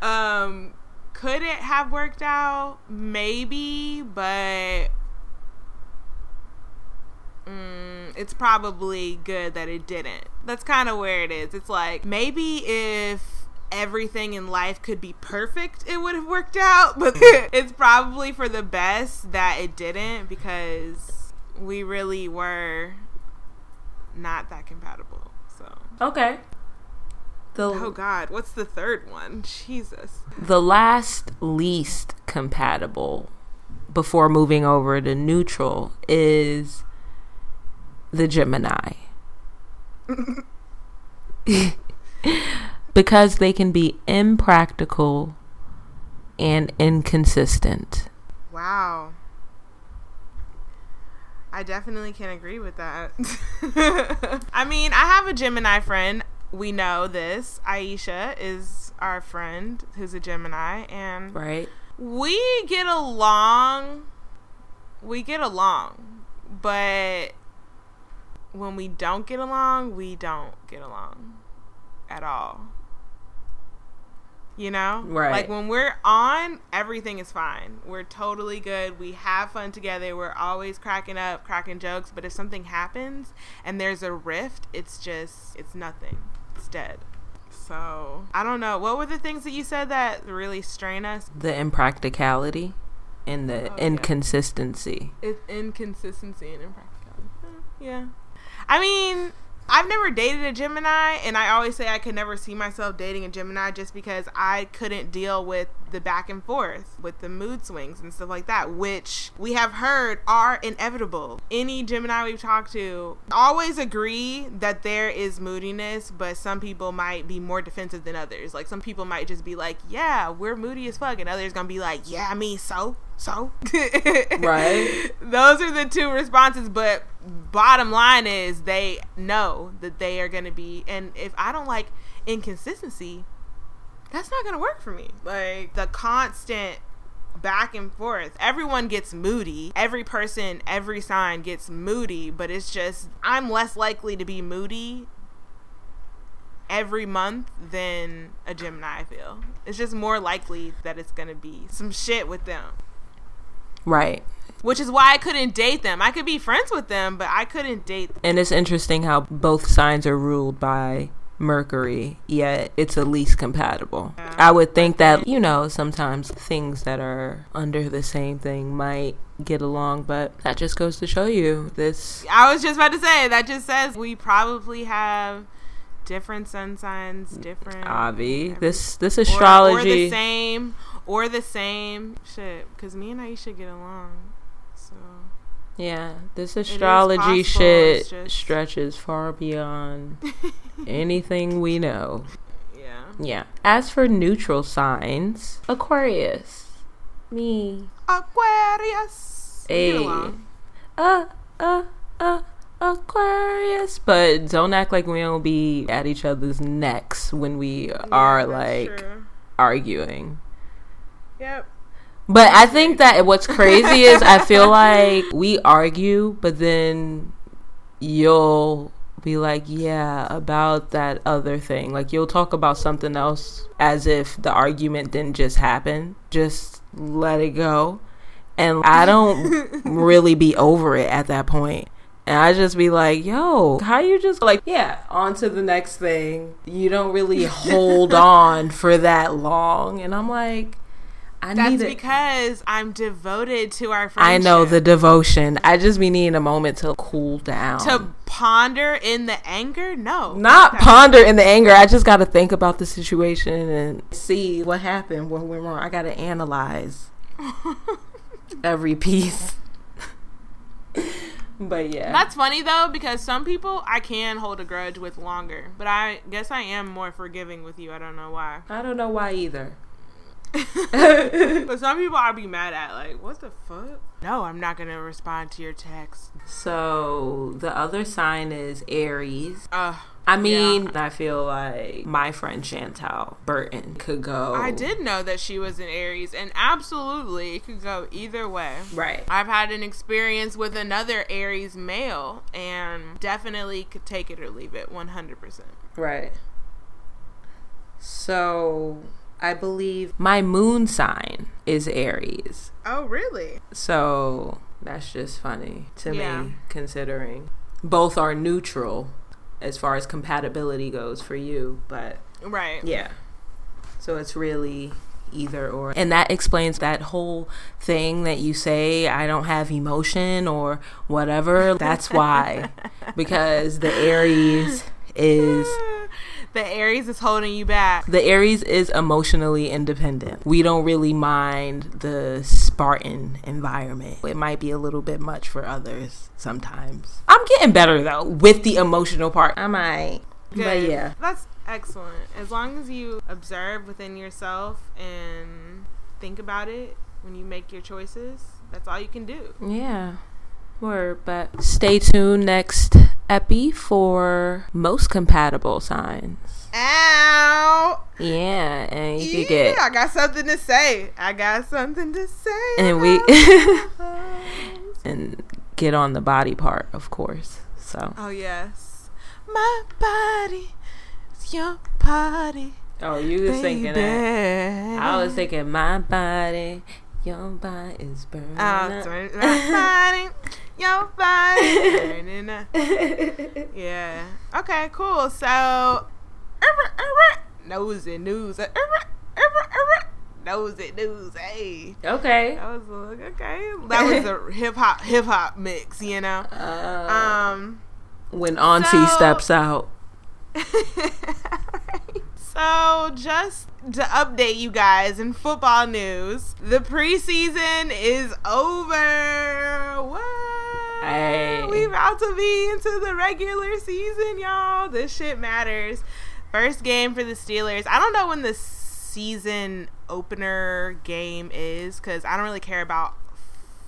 [SPEAKER 2] Um, could it have worked out? Maybe, but mm, it's probably good that it didn't. That's kind of where it is. It's like maybe if everything in life could be perfect, it would have worked out, but hmm. (laughs) it's probably for the best that it didn't because we really were not that compatible. So.
[SPEAKER 1] Okay. The
[SPEAKER 2] Oh God, what's the third one? Jesus.
[SPEAKER 1] the last least compatible before moving over to neutral is the Gemini. (laughs) (laughs) because they can be impractical and inconsistent.
[SPEAKER 2] Wow. I definitely can agree with that. (laughs) I mean, I have a Gemini friend. We know this. Aisha is our friend who's a Gemini, and
[SPEAKER 1] Right?
[SPEAKER 2] we get along. We get along, but when we don't get along, we don't get along at all. You know?
[SPEAKER 1] Right.
[SPEAKER 2] Like when we're on, everything is fine. We're totally good. We have fun together. We're always cracking up, cracking jokes. But if something happens and there's a rift, it's just, it's nothing. It's dead. So, I don't know. What were the things that you said that really strain us?
[SPEAKER 1] The impracticality and the
[SPEAKER 2] Oh, yeah.
[SPEAKER 1] inconsistency.
[SPEAKER 2] It's inconsistency and impracticality. Yeah. I mean, I've never dated a Gemini, and I always say I could never see myself dating a Gemini just because I couldn't deal with the back and forth with the mood swings and stuff like that, which we have heard are inevitable. Any Gemini we've talked to always agree that there is moodiness, but some people might be more defensive than others. Like some people might just be like, "Yeah, we're moody as fuck," and others gonna be like, "Yeah, I mean, so." So, (laughs)
[SPEAKER 1] Right.
[SPEAKER 2] Those are the two responses, but bottom line is they know that they are going to be and if I don't like inconsistency, that's not going to work for me. Like the constant back and forth. Everyone gets moody. Every person, every sign gets moody, but it's just I'm less likely to be moody every month than a Gemini, I feel. It's just more likely that it's going to be some shit with them
[SPEAKER 1] Right.
[SPEAKER 2] which is why I couldn't date them. I could be friends with them, but I couldn't date. them.
[SPEAKER 1] And it's interesting how both signs are ruled by Mercury, yet it's at least compatible. I would think that, you know, sometimes things that are under the same thing might get along, but that just goes to show you this.
[SPEAKER 2] I was just about to say that just says we probably have different sun signs, different
[SPEAKER 1] Avi, this this
[SPEAKER 2] or- or,
[SPEAKER 1] astrology.
[SPEAKER 2] the same, or the same shit. Because me and Aisha get along,
[SPEAKER 1] Yeah, this astrology shit
[SPEAKER 2] just-
[SPEAKER 1] stretches far beyond (laughs) anything we know.
[SPEAKER 2] Yeah.
[SPEAKER 1] Yeah. As for neutral signs, Aquarius. Me.
[SPEAKER 2] Aquarius.
[SPEAKER 1] Hey. Uh, uh, uh, Aquarius. But don't act like we don't be at each other's necks when we are
[SPEAKER 2] Yeah, that's
[SPEAKER 1] like
[SPEAKER 2] true.
[SPEAKER 1] arguing.
[SPEAKER 2] Yep.
[SPEAKER 1] But I think that what's crazy is I feel (laughs) like we argue, but then you'll be like, yeah, about that other thing. Like you'll talk about something else as if the argument didn't just happen. Just let it go. And I don't (laughs) really be over it at that point. And I just be like, yo, how you just like, yeah, on to the next thing. You don't really hold (laughs) on for that long. And I'm like, I
[SPEAKER 2] That's
[SPEAKER 1] need it.
[SPEAKER 2] because I'm devoted to our friendship.
[SPEAKER 1] I know the devotion. I just be needing a moment to cool down.
[SPEAKER 2] to ponder in the anger. No,
[SPEAKER 1] not ponder in the anger. I just got to think about the situation and see what happened, what went wrong. I got to analyze (laughs) every piece. (laughs) but yeah,
[SPEAKER 2] That's funny though because some people I can hold a grudge with longer, but I guess I am more forgiving with you. I don't know why.
[SPEAKER 1] I don't know why either. (laughs)
[SPEAKER 2] But some people I'll be mad at, like, what the fuck? No, I'm not gonna respond to your text.
[SPEAKER 1] So the other sign is Aries.
[SPEAKER 2] Uh,
[SPEAKER 1] I mean, I feel like my friend Chantel Burton could go.
[SPEAKER 2] I did know that she was an Aries, and absolutely it could go either way.
[SPEAKER 1] Right.
[SPEAKER 2] I've had an experience with another Aries male, and definitely could take it or leave it, 100%.
[SPEAKER 1] Right. So I believe my moon sign is Aries.
[SPEAKER 2] Oh, really?
[SPEAKER 1] So that's just funny to
[SPEAKER 2] Yeah.
[SPEAKER 1] me, considering both are neutral as far as compatibility goes for you. But
[SPEAKER 2] Right.
[SPEAKER 1] yeah. So it's really either or. And that explains that whole thing that you say, I don't have emotion or whatever. That's why. (laughs) because the Aries is (laughs)
[SPEAKER 2] the Aries is holding you back.
[SPEAKER 1] the Aries is emotionally independent. We don't really mind the Spartan environment. It might be a little bit much for others sometimes. I'm getting better though with the emotional part. I might. But yeah.
[SPEAKER 2] That's excellent. As long as you observe within yourself and think about it when you make your choices, that's all you can do.
[SPEAKER 1] Yeah. Word, but stay tuned next epi for most compatible signs.
[SPEAKER 2] Ow!
[SPEAKER 1] Yeah, and you
[SPEAKER 2] Yeah,
[SPEAKER 1] could get
[SPEAKER 2] I got something to say. I got something to say.
[SPEAKER 1] and we (laughs) (laughs) and get on the body part, of course. So
[SPEAKER 2] oh yes, my body is your body.
[SPEAKER 1] Oh, you was thinking that. I was thinking my body, your body is oh, burning.
[SPEAKER 2] Oh,
[SPEAKER 1] up.
[SPEAKER 2] sorry. my body, (laughs) your body, burning. Yeah. Okay. Cool. So, nosy news. err, err, err, Nosy news. Hey.
[SPEAKER 1] Okay.
[SPEAKER 2] That was a, okay. That was a (laughs) hip hop hip hop mix. You know.
[SPEAKER 1] Uh,
[SPEAKER 2] Um.
[SPEAKER 1] when Auntie
[SPEAKER 2] so-
[SPEAKER 1] steps out. (laughs)
[SPEAKER 2] so, just to update you guys in football news, the preseason is over. What? About to be into the regular season, y'all. This shit matters. First game for the Steelers. I don't know when the season opener game is because I don't really care about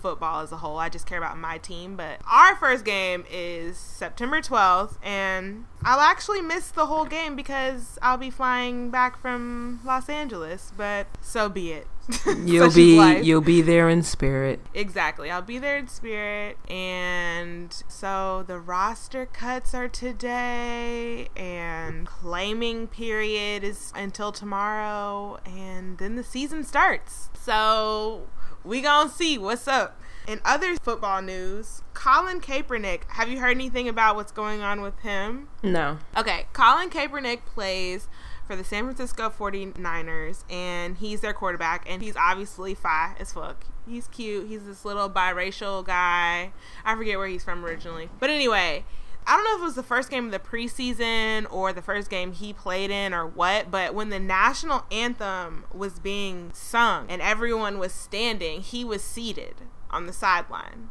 [SPEAKER 2] football as a whole. I just care about my team. But our first game is September 12th, and I'll actually miss the whole game because I'll be flying back from Los Angeles. But so be it. (laughs)
[SPEAKER 1] You'll be you'll be there in spirit.
[SPEAKER 2] Exactly. I'll be there in spirit. And so the roster cuts are today and claiming period is until tomorrow and then the season starts. So we gonna see what's up. In other football news, Colin Kaepernick, have you heard anything about what's going on with him?
[SPEAKER 1] No.
[SPEAKER 2] Okay, Colin Kaepernick plays for the San Francisco 49ers, and he's their quarterback, and he's obviously fi as fuck. He's cute. He's this little biracial guy. I forget where he's from originally. But anyway, I don't know if it was the first game of the preseason or the first game he played in or what, but when the national anthem was being sung and everyone was standing, he was seated on the sideline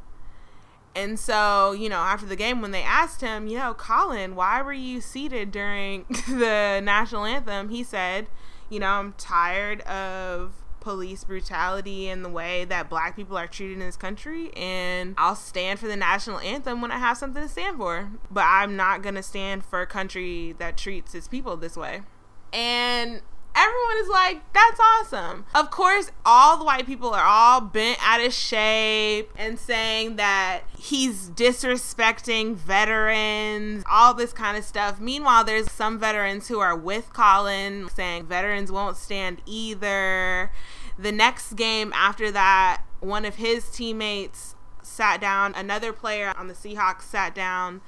[SPEAKER 2] And so, you know, after the game, when they asked him, you know, Colin, why were you seated during (laughs) the national anthem? He said, you know, I'm tired of police brutality and the way that black people are treated in this country and I'll stand for the national anthem when I have something to stand for. But I'm not going to stand for a country that treats its people this way. And everyone is like, that's awesome. Of course, all the white people are all bent out of shape and saying that he's disrespecting veterans, all this kind of stuff. Meanwhile, there's some veterans who are with Colin saying veterans won't stand either. The next game after that, one of his teammates sat down, another player on the Seahawks sat down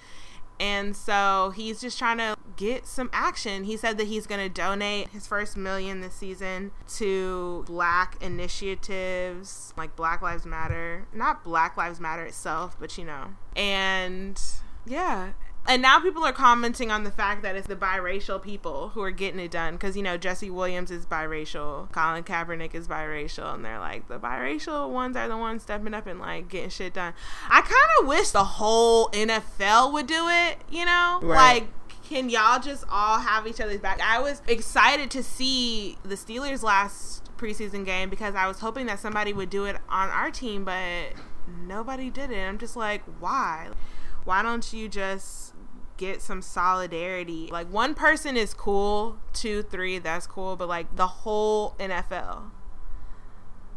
[SPEAKER 2] and so he's just trying to get some action. He said that he's going to donate his first million this season to black initiatives like Black Lives Matter. Not Black Lives Matter itself, but you know. And yeah, and now people are commenting on the fact that it's the biracial people who are getting it done because you know Jesse Williams is biracial, Colin Kaepernick is biracial, and they're like the biracial ones are the ones stepping up and like getting shit done. I kind of wish the whole NFL would do it. You know, right. like can y'all just all have each other's back? I was excited to see the Steelers last preseason game because I was hoping that somebody would do it on our team, but nobody did it. I'm just like, why? Why don't you just get some solidarity. Like one person is cool, two, three, that's cool, but like the whole NFL.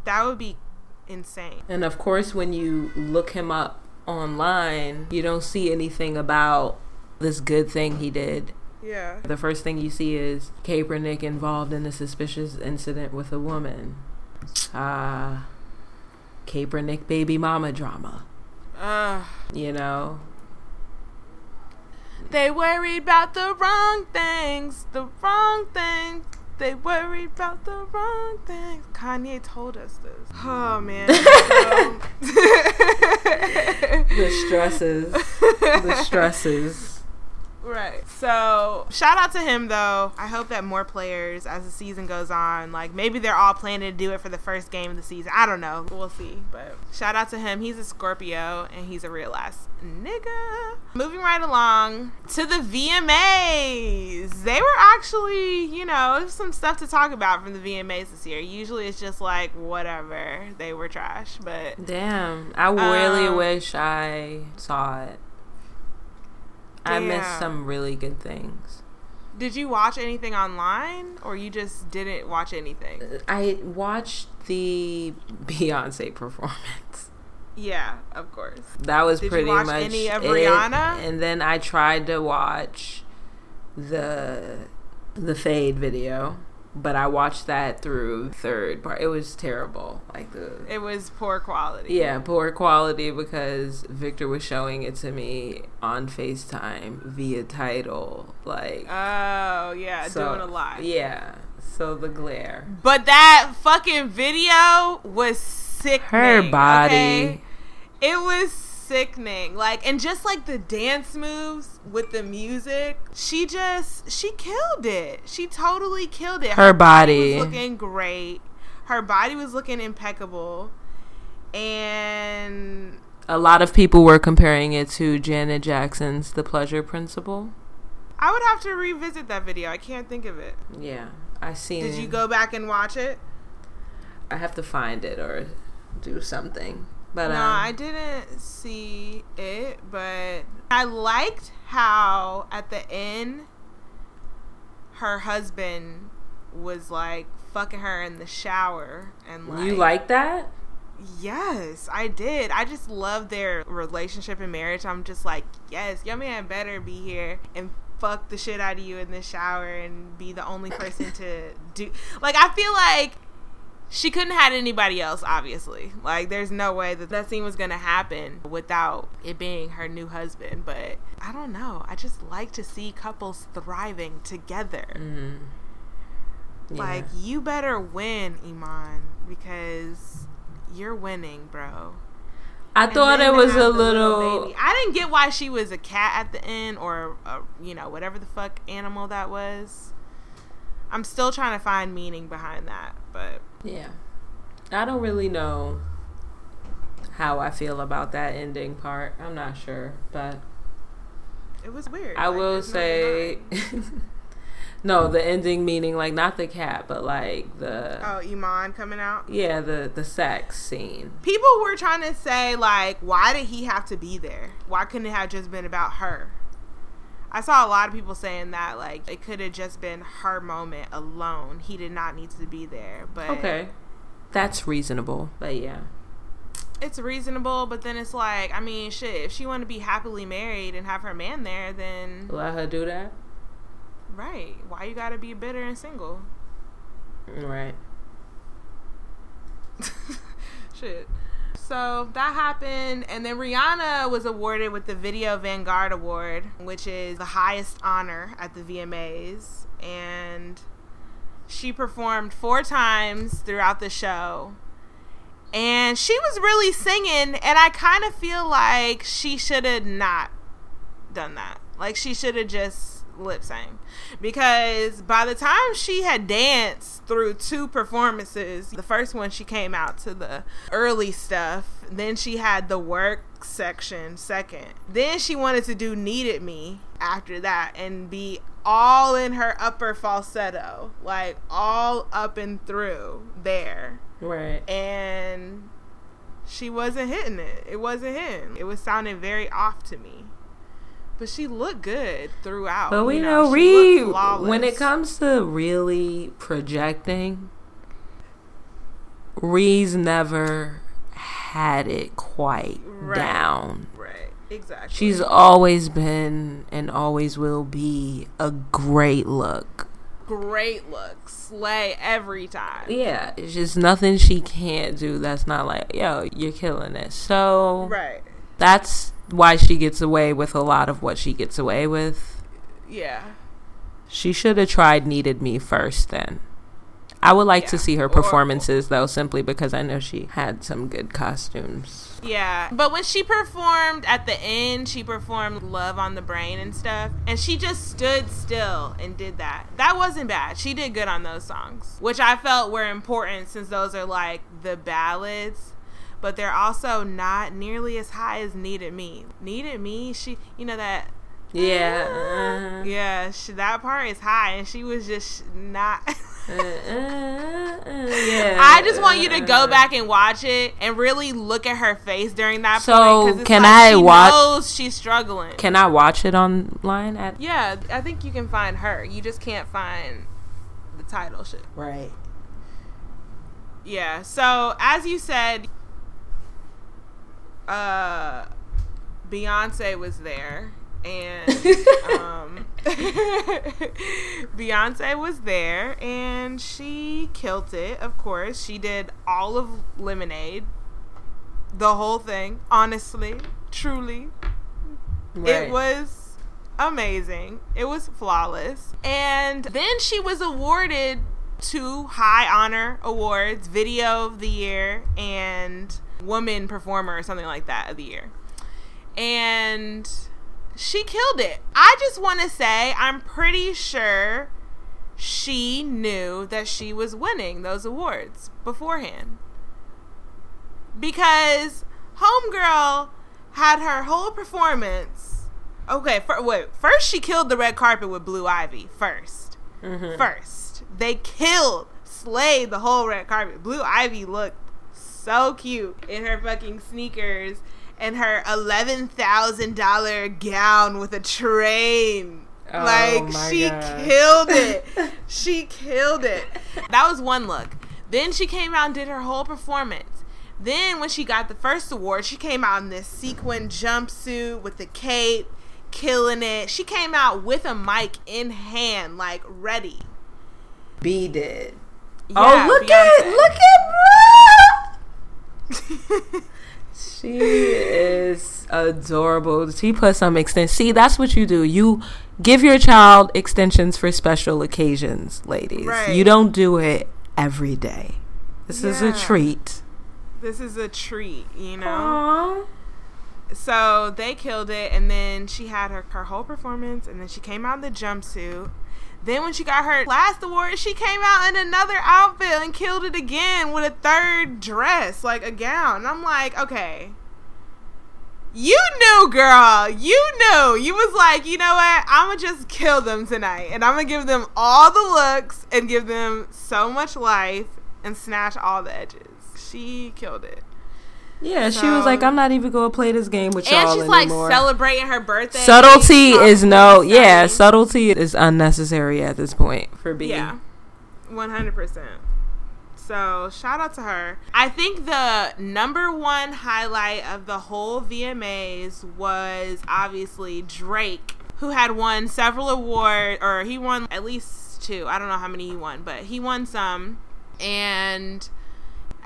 [SPEAKER 2] That would be insane.
[SPEAKER 1] And of course when you look him up online, you don't see anything about this good thing he did.
[SPEAKER 2] Yeah.
[SPEAKER 1] The first thing you see is Kaepernick involved in a suspicious incident with a woman. Ah, uh, Kaepernick baby mama drama. Uh, you know,
[SPEAKER 2] they worried about the wrong things, the wrong things. They worried about the wrong things. Kanye told us this. Oh man. (laughs) (laughs)
[SPEAKER 1] the stresses. The stresses.
[SPEAKER 2] Right. So shout out to him though. I hope that more players as the season goes on, like maybe they're all planning to do it for the first game of the season. I don't know. We'll see. But shout out to him. He's a Scorpio and he's a real ass nigga. Moving right along to the VMAs. They were actually, you know, some stuff to talk about from the VMAs this year. Usually it's just like whatever. They were trash, but
[SPEAKER 1] damn. I really um, wish I saw it. I missed some really good things.
[SPEAKER 2] Did you watch anything online or you just didn't watch anything?
[SPEAKER 1] Uh, I watched the (laughs) Beyonce performance.
[SPEAKER 2] Yeah, of course.
[SPEAKER 1] That was Did pretty much any of Rihanna. It. And then I tried to watch the the Fade video but I watched that through third part. It was terrible. Like the
[SPEAKER 2] It was poor quality.
[SPEAKER 1] Yeah, poor quality because Victor was showing it to me on FaceTime via Tidal. Like
[SPEAKER 2] Oh, yeah, so, doing a live.
[SPEAKER 1] Yeah. So the glare.
[SPEAKER 2] But that fucking video was sick.
[SPEAKER 1] Her body. Okay?
[SPEAKER 2] It was sickening. Like, and just like the dance moves with the music, she just she killed it. She totally killed it.
[SPEAKER 1] Her, Her body.
[SPEAKER 2] body was looking great. Her body was looking impeccable, and
[SPEAKER 1] a lot of people were comparing it to Janet Jackson's "The Pleasure Principle."
[SPEAKER 2] I would have to revisit that video. I can't think of it.
[SPEAKER 1] Yeah, I seen.
[SPEAKER 2] Did you go back and watch it?
[SPEAKER 1] I have to find it or do something. But
[SPEAKER 2] no,
[SPEAKER 1] um,
[SPEAKER 2] I didn't see it, but I liked how at the end her husband was like fucking her in the shower and like
[SPEAKER 1] You like that?
[SPEAKER 2] Yes, I did. I just love their relationship and marriage. I'm just like, yes, your man better be here and fuck the shit out of you in the shower and be the only person to do like I feel like she couldn't have had anybody else obviously like there's no way that that scene was gonna happen without it being her new husband but i don't know i just like to see couples thriving together mm-hmm. yeah. like you better win iman because you're winning bro
[SPEAKER 1] I and thought it was a little. little
[SPEAKER 2] I didn't get why she was a cat at the end, or a, you know whatever the fuck animal that was. I'm still trying to find meaning behind that, but
[SPEAKER 1] yeah. I don't really know how I feel about that ending part. I'm not sure, but
[SPEAKER 2] It was weird.
[SPEAKER 1] I
[SPEAKER 2] Like,
[SPEAKER 1] will say (laughs) no, the ending meaning like not the cat, but like the
[SPEAKER 2] Oh, Iman coming out.
[SPEAKER 1] yeah, the the sex scene.
[SPEAKER 2] People were trying to say like, why did he have to be there? Why couldn't it have just been about her? I saw a lot of people saying that like it could have just been her moment alone. He did not need to be there. But
[SPEAKER 1] Okay. That's reasonable. But yeah.
[SPEAKER 2] it's reasonable. But then it's like, I mean, shit. If she wanted to be happily married and have her man there, then
[SPEAKER 1] Let her do that.
[SPEAKER 2] right. Why you gotta be bitter and single?
[SPEAKER 1] Right. (laughs)
[SPEAKER 2] Shit. So that happened, and then Rihanna was awarded with the Video Vanguard Award, which is the highest honor at the VMAs. And she performed four times throughout the show. And she was really singing, and I kind of feel like she should have not done that. Like she should have just lip sang. Because by the time she had danced through two performances, the first one she came out to the early stuff, then she had the work section second. Then she wanted to do Needed Me after that and be all in her upper falsetto, like all up and through there
[SPEAKER 1] Right.
[SPEAKER 2] and she wasn't hitting it. It wasn't him. It was sounding very off to me. But she looked good throughout.
[SPEAKER 1] But we
[SPEAKER 2] you
[SPEAKER 1] know, Reed, when it comes to really projecting, Reed's never had it quite
[SPEAKER 2] Right.
[SPEAKER 1] down.
[SPEAKER 2] right, exactly.
[SPEAKER 1] She's always been and always will be a great look.
[SPEAKER 2] great look, slay every time.
[SPEAKER 1] Yeah, it's just nothing she can't do that's not like, yo, you're killing it. So
[SPEAKER 2] Right.
[SPEAKER 1] that's why she gets away with a lot of what she gets away with.
[SPEAKER 2] Yeah.
[SPEAKER 1] She should have tried Needed Me first then. I would like to see her
[SPEAKER 2] Or-
[SPEAKER 1] performances though, simply because I know she had some good costumes.
[SPEAKER 2] Yeah. But when she performed at the end, she performed Love on the Brain and stuff. And she just stood still and did that. That wasn't bad. She did good on those songs, which I felt were important since those are like the ballads. But they're also not nearly as high as Needed Me. Needed Me, she, you know, that.
[SPEAKER 1] Yeah. uh-huh.
[SPEAKER 2] Yeah, she, that part is high, and she was just not. (laughs)
[SPEAKER 1] Uh, uh, uh, yeah.
[SPEAKER 2] I just want you to go back and watch it and really look at her face during that
[SPEAKER 1] So,
[SPEAKER 2] point. 'cause it's
[SPEAKER 1] can
[SPEAKER 2] like
[SPEAKER 1] I
[SPEAKER 2] she
[SPEAKER 1] watch-
[SPEAKER 2] knows she's struggling.
[SPEAKER 1] Can I watch it online at
[SPEAKER 2] yeah, I think you can find her. You just can't find the Tidal shit.
[SPEAKER 1] Right.
[SPEAKER 2] Yeah. So as you said, uh, Beyonce was there, and (laughs) um, (laughs) Beyonce was there, and she killed it. Of course, she did all of Lemonade, the whole thing. Honestly, truly, it was amazing. It was flawless. And then she was awarded two high honor awards Video of the Year and Woman Performer or something like that of the year. And she killed it. I just want to say, I'm pretty sure she knew that she was winning those awards beforehand. Because Homegirl had her whole performance. Okay, for, wait. First, she killed the red carpet with Blue Ivy. 1st
[SPEAKER 1] Mhm.
[SPEAKER 2] First, they killed, slayed the whole red carpet. Blue Ivy looked so cute in her fucking sneakers and her eleven thousand dollar gown with a train.
[SPEAKER 1] Oh
[SPEAKER 2] like
[SPEAKER 1] my
[SPEAKER 2] she
[SPEAKER 1] God.
[SPEAKER 2] killed it. (laughs) she killed it. That was one look. Then she came out and did her whole performance. Then when she got the first award, she came out in this sequin jumpsuit with the cape, killing it. She came out with a mic in hand, like ready.
[SPEAKER 1] B did.
[SPEAKER 2] Yeah,
[SPEAKER 1] oh, look
[SPEAKER 2] Beyonce.
[SPEAKER 1] at look at bro. (laughs) She is adorable. She put some extensions. See, that's what you do. You give your child extensions for special occasions, ladies.
[SPEAKER 2] Right.
[SPEAKER 1] You don't do it every day. This is a treat.
[SPEAKER 2] This is a treat, you know.
[SPEAKER 1] Aww.
[SPEAKER 2] So they killed it, and then she had her, her whole performance, and then she came out in the jumpsuit. Then when she got her last award, she came out in another outfit and killed it again with a third dress, like a gown. And I'm like, okay. You knew, girl. You knew. You was like, you know what? I'm going to just kill them tonight. And I'm going to give them all the looks and give them so much life and snatch all the edges. She killed it.
[SPEAKER 1] Yeah, so, she was like, "I'm not even gonna play this game with y'all
[SPEAKER 2] And she's
[SPEAKER 1] anymore.
[SPEAKER 2] like celebrating her birthday.
[SPEAKER 1] Subtlety is no, yeah, subtlety is unnecessary at this point for being.
[SPEAKER 2] Yeah, one hundred percent. So shout out to her. I think the number one highlight of the whole VMAs was obviously Drake, who had won several awards, or he won at least two. I don't know how many he won, but he won some, and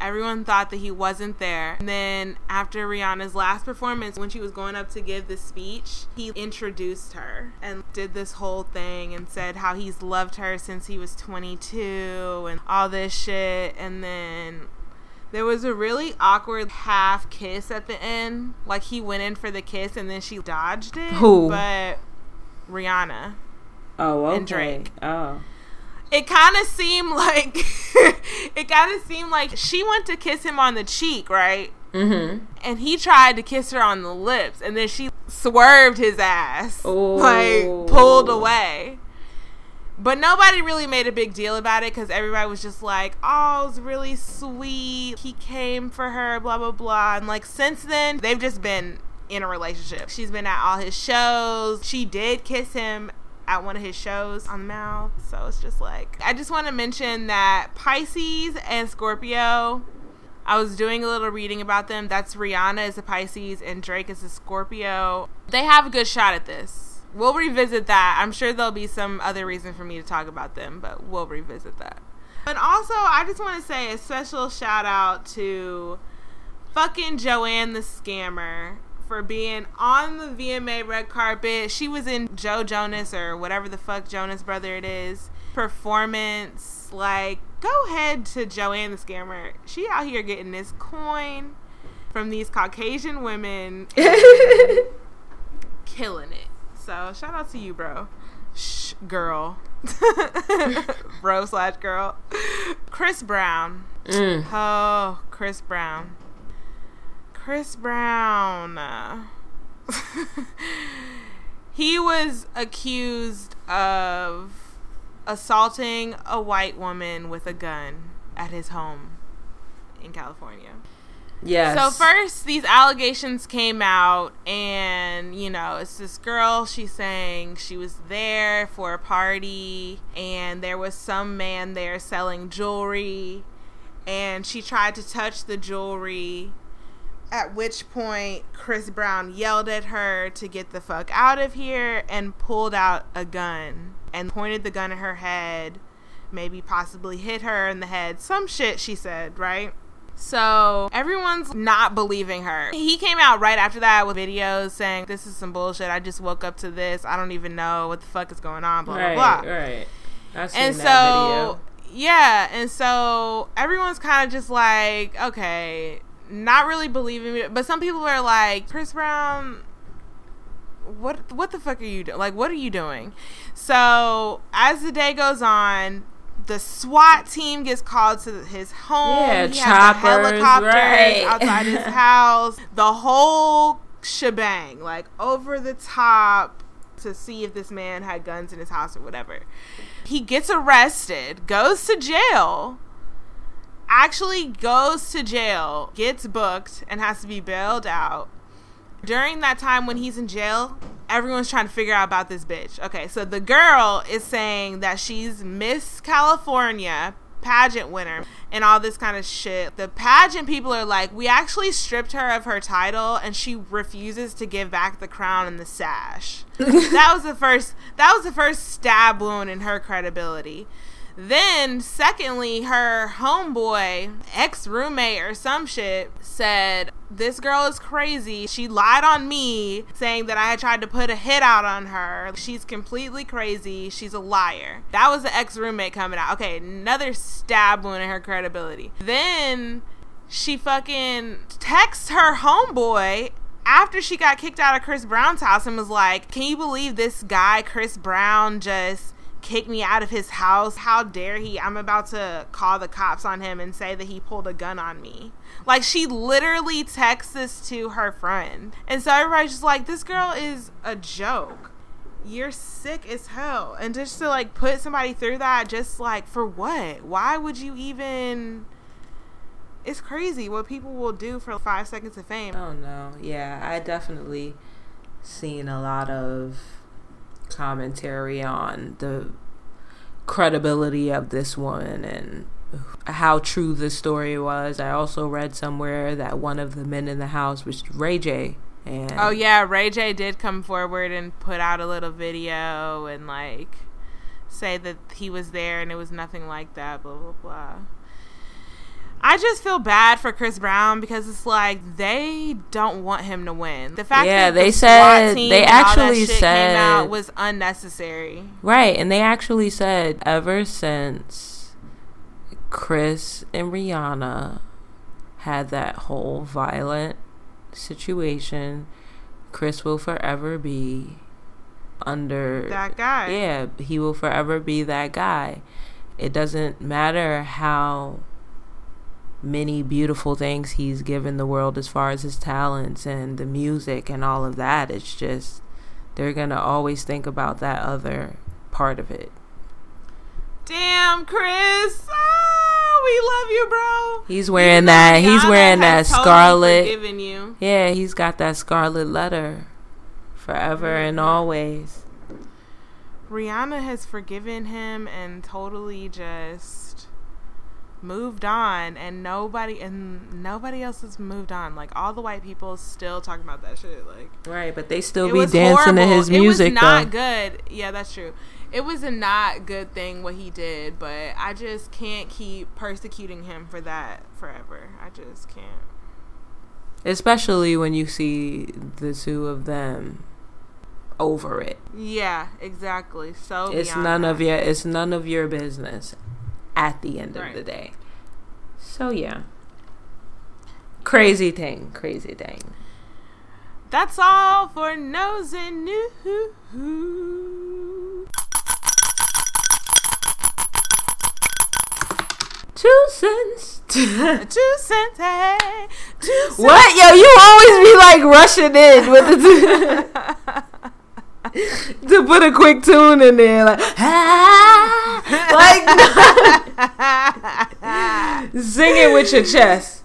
[SPEAKER 2] Everyone thought that he wasn't there. And then after Rihanna's last performance, when she was going up to give the speech, he introduced her and did this whole thing and said how he's loved her since he was 22 and all this shit. And then there was a really awkward half kiss at the end. Like he went in for the kiss and then she dodged it.
[SPEAKER 1] Who?
[SPEAKER 2] But Rihanna.
[SPEAKER 1] Oh, okay.
[SPEAKER 2] And Drake.
[SPEAKER 1] Oh
[SPEAKER 2] it kind of seemed like (laughs) it kind of seemed like she went to kiss him on the cheek, right?
[SPEAKER 1] Mm-hmm.
[SPEAKER 2] And he tried to kiss her on the lips, and then she swerved his ass,
[SPEAKER 1] oh. (laughs)
[SPEAKER 2] like pulled away. But nobody really made a big deal about it because everybody was just like, "Oh, it was really sweet. He came for her, blah blah blah." And like since then, they've just been in a relationship. She's been at all his shows. She did kiss him at one of his shows on the mouth. So it's just like, I just want to mention that Pisces and Scorpio, I was doing a little reading about them. That's Rihanna is a Pisces and Drake is a Scorpio. They have a good shot at this. We'll revisit that. I'm sure there'll be some other reason for me to talk about them, but we'll revisit that. And also, I just want to say a special shout out to fucking Joanne the Scammer for being on the VMA red carpet. She was in Joe Jonas or whatever the fuck Jonas brother it is performance. Like, go ahead to Joanne the Scammer. She out here getting this coin from these Caucasian women, (laughs) killing it. So shout out to you, bro. Shh, girl. (laughs) bro slash girl. Chris Brown.
[SPEAKER 1] Mm.
[SPEAKER 2] Oh, Chris Brown. Chris Brown. (laughs) he was accused of assaulting a white woman with a gun at his home in California.
[SPEAKER 1] Yes.
[SPEAKER 2] So first these allegations came out and you know, it's this girl she's saying she was there for a party and there was some man there selling jewelry and she tried to touch the jewelry at which point, Chris Brown yelled at her to get the fuck out of here and pulled out a gun and pointed the gun at her head, maybe possibly hit her in the head. Some shit she said, right? So everyone's not believing her. He came out right after that with videos saying, This is some bullshit. I just woke up to this. I don't even know what the fuck is going on, blah,
[SPEAKER 1] right,
[SPEAKER 2] blah, blah.
[SPEAKER 1] Right.
[SPEAKER 2] I've seen and so, video. yeah. And so everyone's kind of just like, okay, not really believing it, but some people are like, Chris Brown, what what the fuck are you doing? Like, what are you doing? So as the day goes on, the SWAT team gets called to his home.
[SPEAKER 1] Yeah,
[SPEAKER 2] he
[SPEAKER 1] choppers,
[SPEAKER 2] helicopters
[SPEAKER 1] right.
[SPEAKER 2] outside his (laughs) house. The whole shebang, like over the top to see if this man had guns in his house or whatever. He gets arrested, goes to jail actually goes to jail, gets booked, and has to be bailed out. During that time when he's in jail, everyone's trying to figure out about this bitch. Okay, so the girl is saying that she's Miss California pageant winner and all this kind of shit. The pageant people are like, we actually stripped her of her title and she refuses to give back the crown and the sash. (laughs) that was the first that was the first stab wound in her credibility. Then, secondly, her homeboy, ex roommate or some shit, said, This girl is crazy. She lied on me, saying that I had tried to put a hit out on her. She's completely crazy. She's a liar. That was the ex roommate coming out. Okay, another stab wound in her credibility. Then she fucking texts her homeboy after she got kicked out of Chris Brown's house and was like, Can you believe this guy, Chris Brown, just kicked me out of his house? How dare he? I'm about to call the cops on him and say that he pulled a gun on me. Like, she literally texts this to her friend. And so everybody's just like, This girl is a joke. You're sick as hell. And just to like put somebody through that, just like, for what? Why would you even it's crazy what people will do for five seconds of fame.
[SPEAKER 1] Oh no, yeah, I definitely seen a lot of commentary on the credibility of this woman and how true the story was. I also read somewhere that one of the men in the house was Ray J. And
[SPEAKER 2] oh yeah, Ray J did come forward and put out a little video and like say that he was there and it was nothing like that. Blah blah blah. I just feel bad for Chris Brown because it's like they don't want him to win. The fact
[SPEAKER 1] yeah,
[SPEAKER 2] that
[SPEAKER 1] they
[SPEAKER 2] the
[SPEAKER 1] said they
[SPEAKER 2] and all that
[SPEAKER 1] actually said
[SPEAKER 2] came out was unnecessary.
[SPEAKER 1] right, and they actually said ever since Chris and Rihanna had that whole violent situation, Chris will forever be under
[SPEAKER 2] That guy.
[SPEAKER 1] Yeah, he will forever be that guy. It doesn't matter how many beautiful things he's given the world as far as his talents and the music and all of that. It's just they're going to always think about that other part of it.
[SPEAKER 2] Damn, Chris. Oh, we love you, bro.
[SPEAKER 1] He's wearing that he's wearing that
[SPEAKER 2] totally
[SPEAKER 1] scarlet
[SPEAKER 2] you.
[SPEAKER 1] Yeah, he's got that scarlet letter forever and mm-hmm. always.
[SPEAKER 2] Rihanna has forgiven him and totally just moved on and nobody and nobody else has moved on. Like all the white people still talking about that shit. Like
[SPEAKER 1] Right, but they still be dancing to his music
[SPEAKER 2] It was not
[SPEAKER 1] though.
[SPEAKER 2] good. Yeah, that's true. It was a not good thing what he did, but I just can't keep persecuting him for that forever. I just can't.
[SPEAKER 1] Especially when you see the two of them over it.
[SPEAKER 2] Yeah, exactly. So
[SPEAKER 1] It's none
[SPEAKER 2] that.
[SPEAKER 1] of your it's none of your business at the end of the day. So yeah. Crazy thing, crazy thing.
[SPEAKER 2] That's all for nose and news.
[SPEAKER 1] Two cents. (laughs)
[SPEAKER 2] Two cents, hey, two cents.
[SPEAKER 1] what? Yo, you always be like rushing in with the (laughs) (laughs) to put a quick tune in there, like ah, like (laughs) sing it with your chest.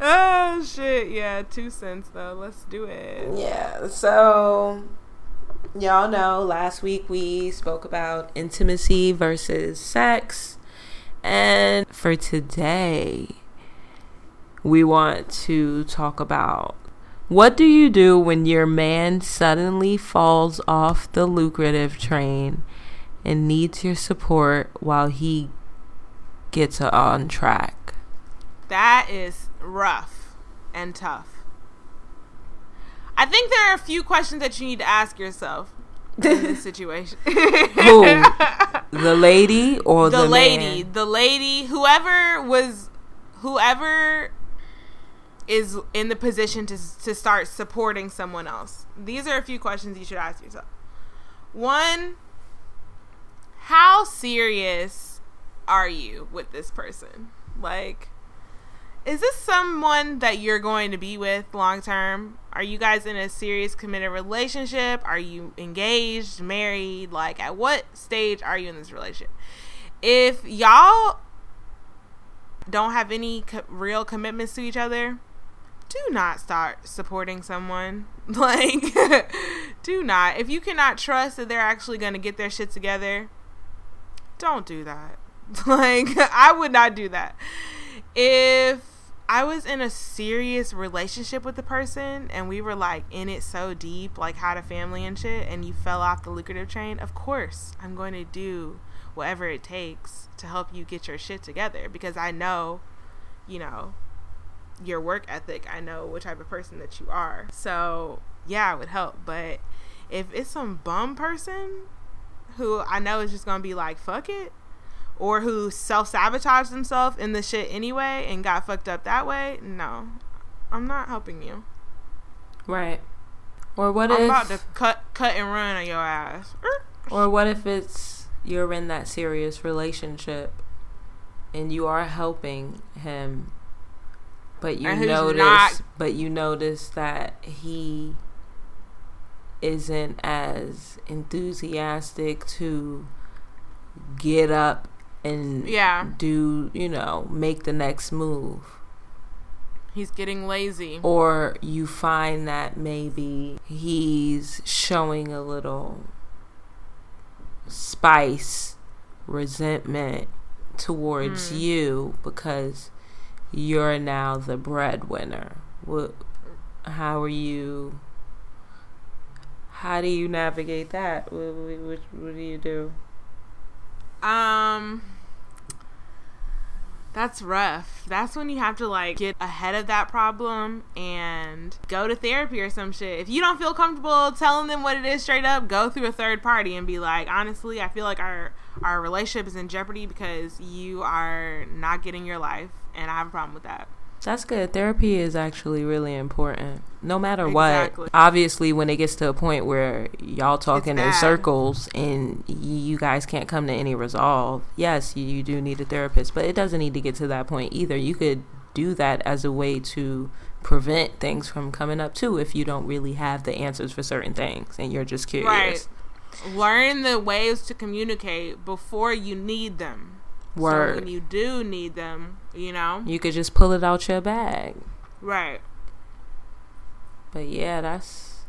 [SPEAKER 2] oh shit! Yeah, two cents though. Let's do it.
[SPEAKER 1] Yeah, so y'all know last week we spoke about intimacy versus sex. And for today, we want to talk about what do you do when your man suddenly falls off the lucrative train and needs your support while he gets on track?
[SPEAKER 2] That is rough and tough. I think there are a few questions that you need to ask yourself in this (laughs) situation.
[SPEAKER 1] Who? (laughs) The lady or the,
[SPEAKER 2] the lady,
[SPEAKER 1] man?
[SPEAKER 2] the lady, whoever was, whoever is in the position to to start supporting someone else. These are a few questions you should ask yourself. One, how serious are you with this person? Like, is this someone that you're going to be with long term? Are you guys in a serious committed relationship? Are you engaged, married? Like, at what stage are you in this relationship? If y'all don't have any co- real commitments to each other, do not start supporting someone. (laughs) Like, (laughs) do not. If you cannot trust that they're actually going to get their shit together, don't do that. (laughs) Like, I would not do that. If I was in a serious relationship with the person and we were like in it so deep, like had a family and shit, and you fell off the lucrative train, of course I'm going to do whatever it takes to help you get your shit together because I know, you know, your work ethic. I know what type of person that you are. So, yeah, it would help. But if it's some bum person who I know is just going to be like, fuck it, or who self sabotaged themselves in the shit anyway and got fucked up that way, no, I'm not helping you.
[SPEAKER 1] Right. Or what if I'm
[SPEAKER 2] about to cut cut and run on your ass.
[SPEAKER 1] or what if it's you're in that serious relationship and you are helping him but you notice
[SPEAKER 2] not-
[SPEAKER 1] but you notice that he isn't as enthusiastic to get up and
[SPEAKER 2] Yeah.
[SPEAKER 1] do, you know, make the next move.
[SPEAKER 2] He's getting lazy.
[SPEAKER 1] or you find that maybe he's showing a little spice, resentment towards
[SPEAKER 2] Mm.
[SPEAKER 1] you because you're now the breadwinner. What? How are you? How do you navigate that? What, what, what, do you do?
[SPEAKER 2] Um that's rough. That's when you have to like get ahead of that problem and go to therapy or some shit. If you don't feel comfortable telling them what it is straight up, go through a third party and be like, "Honestly, I feel like our our relationship is in jeopardy because you are not getting your life and I have a problem with that."
[SPEAKER 1] That's good. Therapy is actually really important. No matter
[SPEAKER 2] Exactly.
[SPEAKER 1] what. Obviously, when it gets to a point where y'all talking in circles and you guys can't come to any resolve, yes, you, you do need a therapist, but it doesn't need to get to that point either. You could do that as a way to prevent things from coming up too if you don't really have the answers for certain things and you're just curious.
[SPEAKER 2] Right. Learn the ways to communicate before you need them. So
[SPEAKER 1] Word.
[SPEAKER 2] when you do need them, you know?
[SPEAKER 1] you could just pull it out your bag.
[SPEAKER 2] Right.
[SPEAKER 1] But yeah, that's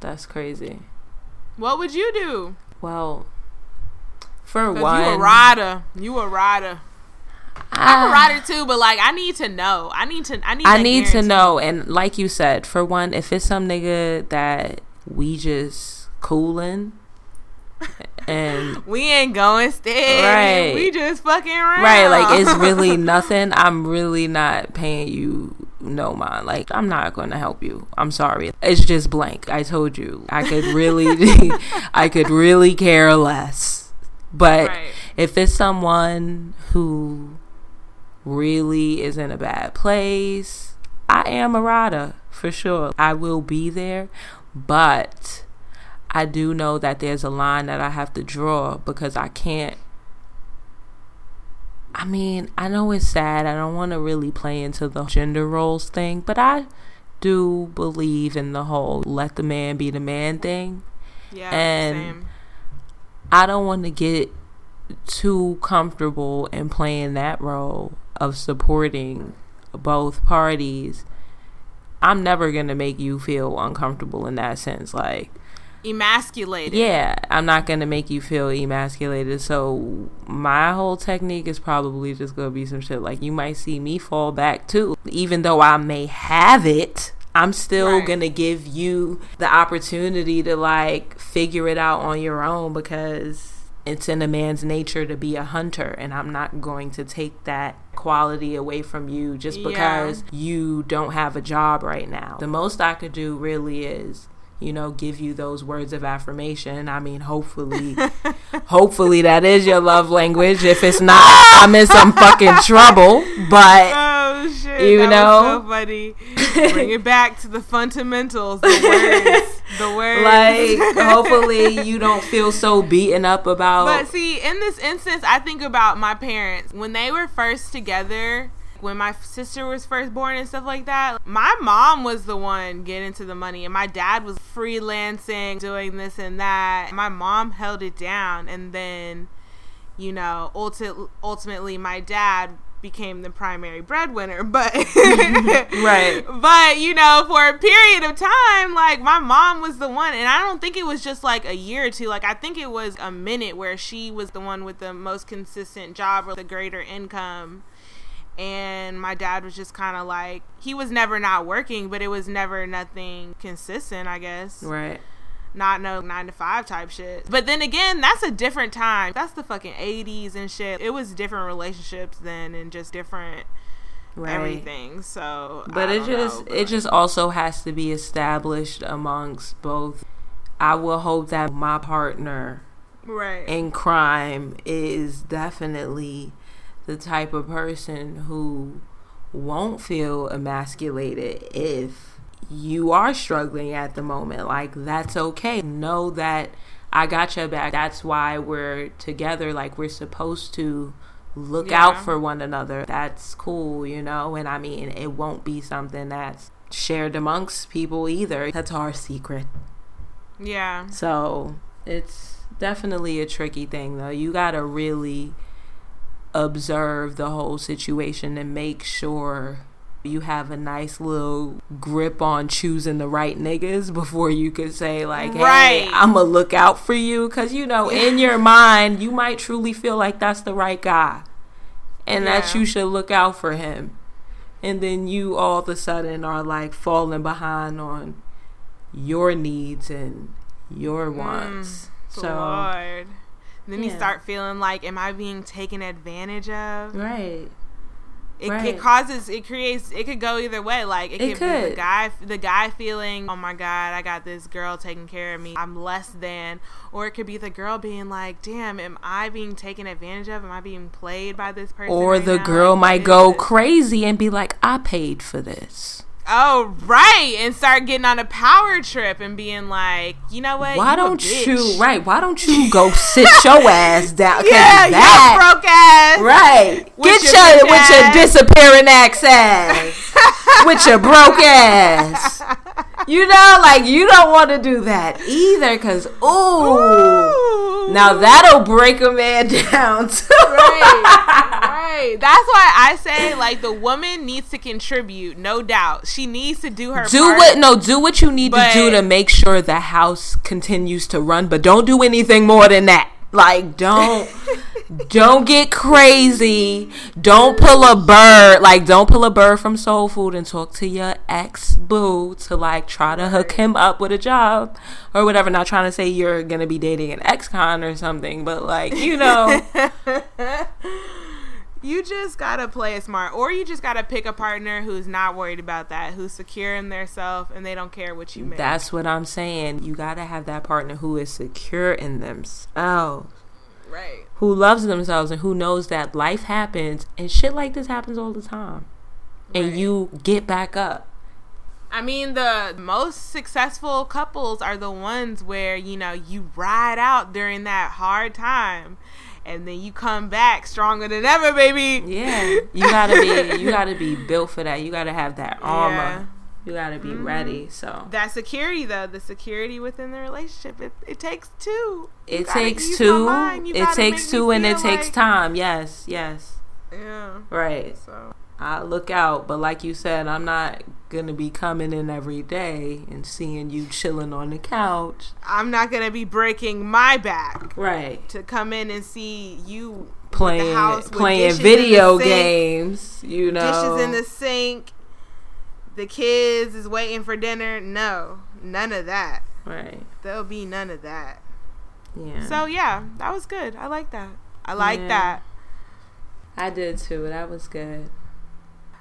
[SPEAKER 1] that's crazy.
[SPEAKER 2] What would you do?
[SPEAKER 1] Well, for one,
[SPEAKER 2] you a rider. You a rider. I'm a ah. rider too, but like I need to know. I need to. I need.
[SPEAKER 1] I need to know, and like you said, for one, if it's some nigga that we just cooling, (laughs) and (laughs)
[SPEAKER 2] We ain't going steady.
[SPEAKER 1] Right.
[SPEAKER 2] We just fucking around.
[SPEAKER 1] right, like it's (laughs) really nothing. I'm really not paying you no mind. Like I'm not going to help you. I'm sorry. It's just blank. I told you. I could really, (laughs) I could really care less. But
[SPEAKER 2] Right.
[SPEAKER 1] if it's someone who really is in a bad place, I am a rider for sure. I will be there, but I do know that there's a line that I have to draw because I can't. I mean, I know it's sad. I don't want to really play into the gender roles thing, but I do believe in the whole let the man be the man thing.
[SPEAKER 2] Yeah.
[SPEAKER 1] and-
[SPEAKER 2] same.
[SPEAKER 1] I don't want to get too comfortable in playing that role of supporting both parties. I'm never going to make you feel uncomfortable in that sense. Like,
[SPEAKER 2] Emasculated.
[SPEAKER 1] yeah, I'm not going to make you feel emasculated. So, my whole technique is probably just going to be some shit like you might see me fall back too. Even though I may have it, I'm still
[SPEAKER 2] Right.
[SPEAKER 1] going to give you the opportunity to like figure it out on your own because it's in a man's nature to be a hunter and I'm not going to take that quality away from you just
[SPEAKER 2] Yeah.
[SPEAKER 1] because you don't have a job right now. The most I could do really is you know, give you those words of affirmation. I mean, hopefully, (laughs) hopefully that is your love language. If it's not, I'm in some fucking trouble. But
[SPEAKER 2] Oh shit!
[SPEAKER 1] You know?
[SPEAKER 2] so funny. (laughs) Bring it back to the fundamentals, the words, the words.
[SPEAKER 1] like, (laughs) hopefully you don't feel so beaten up about.
[SPEAKER 2] But see, in this instance, I think about my parents when they were first together. When my sister was first born and stuff like that, my mom was the one getting to the money, and my dad was freelancing, doing this and that. My mom held it down, and then, you know, ulti- ultimately, my dad became the primary breadwinner. (laughs) But (laughs)
[SPEAKER 1] Right.
[SPEAKER 2] but you know, for a period of time, like my mom was the one, and I don't think it was just like a year or two. Like I think it was a minute where she was the one with the most consistent job or the greater income. And my dad was just kind of like he was never not working, but it was never nothing consistent. I guess
[SPEAKER 1] right.
[SPEAKER 2] not no nine to five type shit. But then again, that's a different time. That's the fucking eighties and shit. It was different relationships then, and just different
[SPEAKER 1] Right.
[SPEAKER 2] everything. So,
[SPEAKER 1] But it just
[SPEAKER 2] know,
[SPEAKER 1] it just also has to be established amongst both. I will hope that my partner
[SPEAKER 2] right.
[SPEAKER 1] in crime is definitely the type of person who won't feel emasculated if you are struggling at the moment. Like, that's okay. Know that I got your back. That's why we're together. Like, we're supposed to look
[SPEAKER 2] Yeah.
[SPEAKER 1] out for one another. That's cool, you know? And I mean, it won't be something that's shared amongst people either. That's our secret.
[SPEAKER 2] Yeah.
[SPEAKER 1] So it's definitely a tricky thing, though. You got to really observe the whole situation and make sure you have a nice little grip on choosing the right niggas (laughs) before you could say like hey
[SPEAKER 2] Right.
[SPEAKER 1] i'm gonna look out for you. Because you know in your mind you might truly feel like that's the right guy and that you should look out for him. And then you all of a sudden are like falling behind on your needs and your mm. wants. So
[SPEAKER 2] Lord. Then you start feeling like, am I being taken advantage of?
[SPEAKER 1] right
[SPEAKER 2] It,
[SPEAKER 1] Right.
[SPEAKER 2] it causes, it creates, it could go either way. Like it,
[SPEAKER 1] It
[SPEAKER 2] could, be the guy, the guy feeling, oh my god, I got this girl taking care of me. I'm less than, or it could be the girl being like, damn, am I being taken advantage of? Am I being played by this person?
[SPEAKER 1] or
[SPEAKER 2] right
[SPEAKER 1] the
[SPEAKER 2] now?
[SPEAKER 1] girl
[SPEAKER 2] Like,
[SPEAKER 1] might go
[SPEAKER 2] this?
[SPEAKER 1] crazy and be like i paid for this
[SPEAKER 2] Oh right, and start getting on a power trip and being like, you know what?
[SPEAKER 1] why
[SPEAKER 2] You
[SPEAKER 1] don't you right why don't you (laughs) go sit your ass down?
[SPEAKER 2] Yeah,
[SPEAKER 1] that,
[SPEAKER 2] you broke ass.
[SPEAKER 1] right.
[SPEAKER 2] With
[SPEAKER 1] get
[SPEAKER 2] your
[SPEAKER 1] your, with your disappearing ass ass. (laughs) With your broke ass (laughs) you know like you don't want to do that either because ooh
[SPEAKER 2] Ooh.
[SPEAKER 1] now that'll break a man (laughs) down too
[SPEAKER 2] right, right. That's why I say like the woman needs to contribute, no doubt. She needs to do her
[SPEAKER 1] do
[SPEAKER 2] part.
[SPEAKER 1] what no do what you need to do to make sure the house continues to run but don't do anything more than that like don't (laughs) don't get crazy. Don't pull a bird like don't pull a bird from soul food and talk to your ex boo to like try to hook him up with a job or whatever. Not trying to say you're gonna be dating an ex-con or something but like you know. (laughs)
[SPEAKER 2] You just gotta play it smart, or you just gotta pick a partner who's not worried about that, who's secure in their self, and they don't care what you make.
[SPEAKER 1] that's what i'm saying. You gotta have that partner who is secure in themselves
[SPEAKER 2] right.
[SPEAKER 1] who loves themselves and who knows that life happens and shit like this happens all the time. And
[SPEAKER 2] Right.
[SPEAKER 1] you get back up.
[SPEAKER 2] I mean, the most successful couples are the ones where, you know, you ride out during that hard time and then you come back stronger than ever, baby.
[SPEAKER 1] Yeah. You gotta be you (laughs) gotta be built for that. You gotta have that armor.
[SPEAKER 2] Yeah. Mm-hmm.
[SPEAKER 1] You gotta be ready. So
[SPEAKER 2] That security, though, the security within the relationship, it, it takes two. You
[SPEAKER 1] it takes two. It takes two and it
[SPEAKER 2] feel
[SPEAKER 1] takes time. Yes, yes.
[SPEAKER 2] Yeah.
[SPEAKER 1] Right.
[SPEAKER 2] So,
[SPEAKER 1] I look out, but like you said, I'm not gonna be coming in every day and seeing you chilling on the couch.
[SPEAKER 2] I'm not to be breaking my back
[SPEAKER 1] Right.
[SPEAKER 2] to come in and see you
[SPEAKER 1] Playing
[SPEAKER 2] house
[SPEAKER 1] playing
[SPEAKER 2] dishes in the
[SPEAKER 1] video games. You know
[SPEAKER 2] dishes in the sink. The kids is waiting for dinner. No, none of that.
[SPEAKER 1] Right.
[SPEAKER 2] There'll be none of that.
[SPEAKER 1] Yeah.
[SPEAKER 2] So yeah, that was good. I like that. I like
[SPEAKER 1] Yeah.
[SPEAKER 2] that.
[SPEAKER 1] I did too. That was good.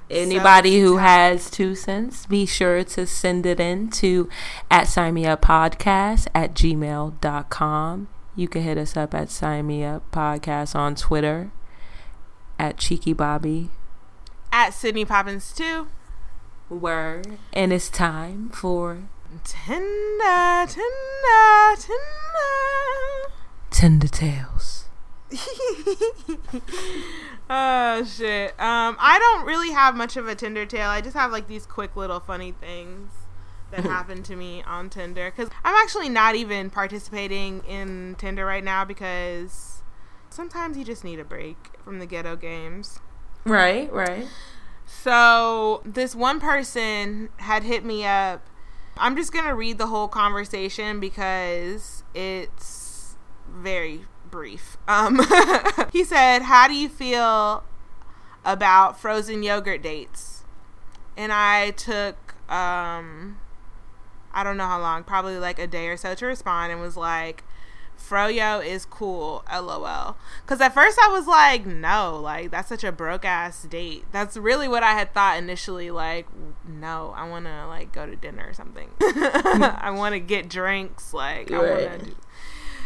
[SPEAKER 1] Anybody who has two cents, be sure to send it in to at sign me up podcast at gmail.com. You can hit us up at sign me up podcast on Twitter at cheeky bobby
[SPEAKER 2] At Sydney Poppins too.
[SPEAKER 1] Word. And it's time for
[SPEAKER 2] Tender, tender, tender.
[SPEAKER 1] Tinder Tales. (laughs)
[SPEAKER 2] oh shit. Um, I don't really have much of a Tinder tale. I just have like these quick little funny things that happened to me on Tinder because I'm actually not even participating in Tinder right now because sometimes you just need a break from the ghetto games.
[SPEAKER 1] Right, right.
[SPEAKER 2] So this one person had hit me up. I'm just gonna read the whole conversation because it's very brief. Um, (laughs) he said, "How do you feel about frozen yogurt dates?" And I took um, I don't know how long, probably like a day or so to respond, and was like, Froyo is cool, lol. Because at first I was like, no, like that's such a broke ass date. That's really what I had thought initially. Like, no, I want to like go to dinner or something. (laughs) I want to get drinks. Like, I want to. do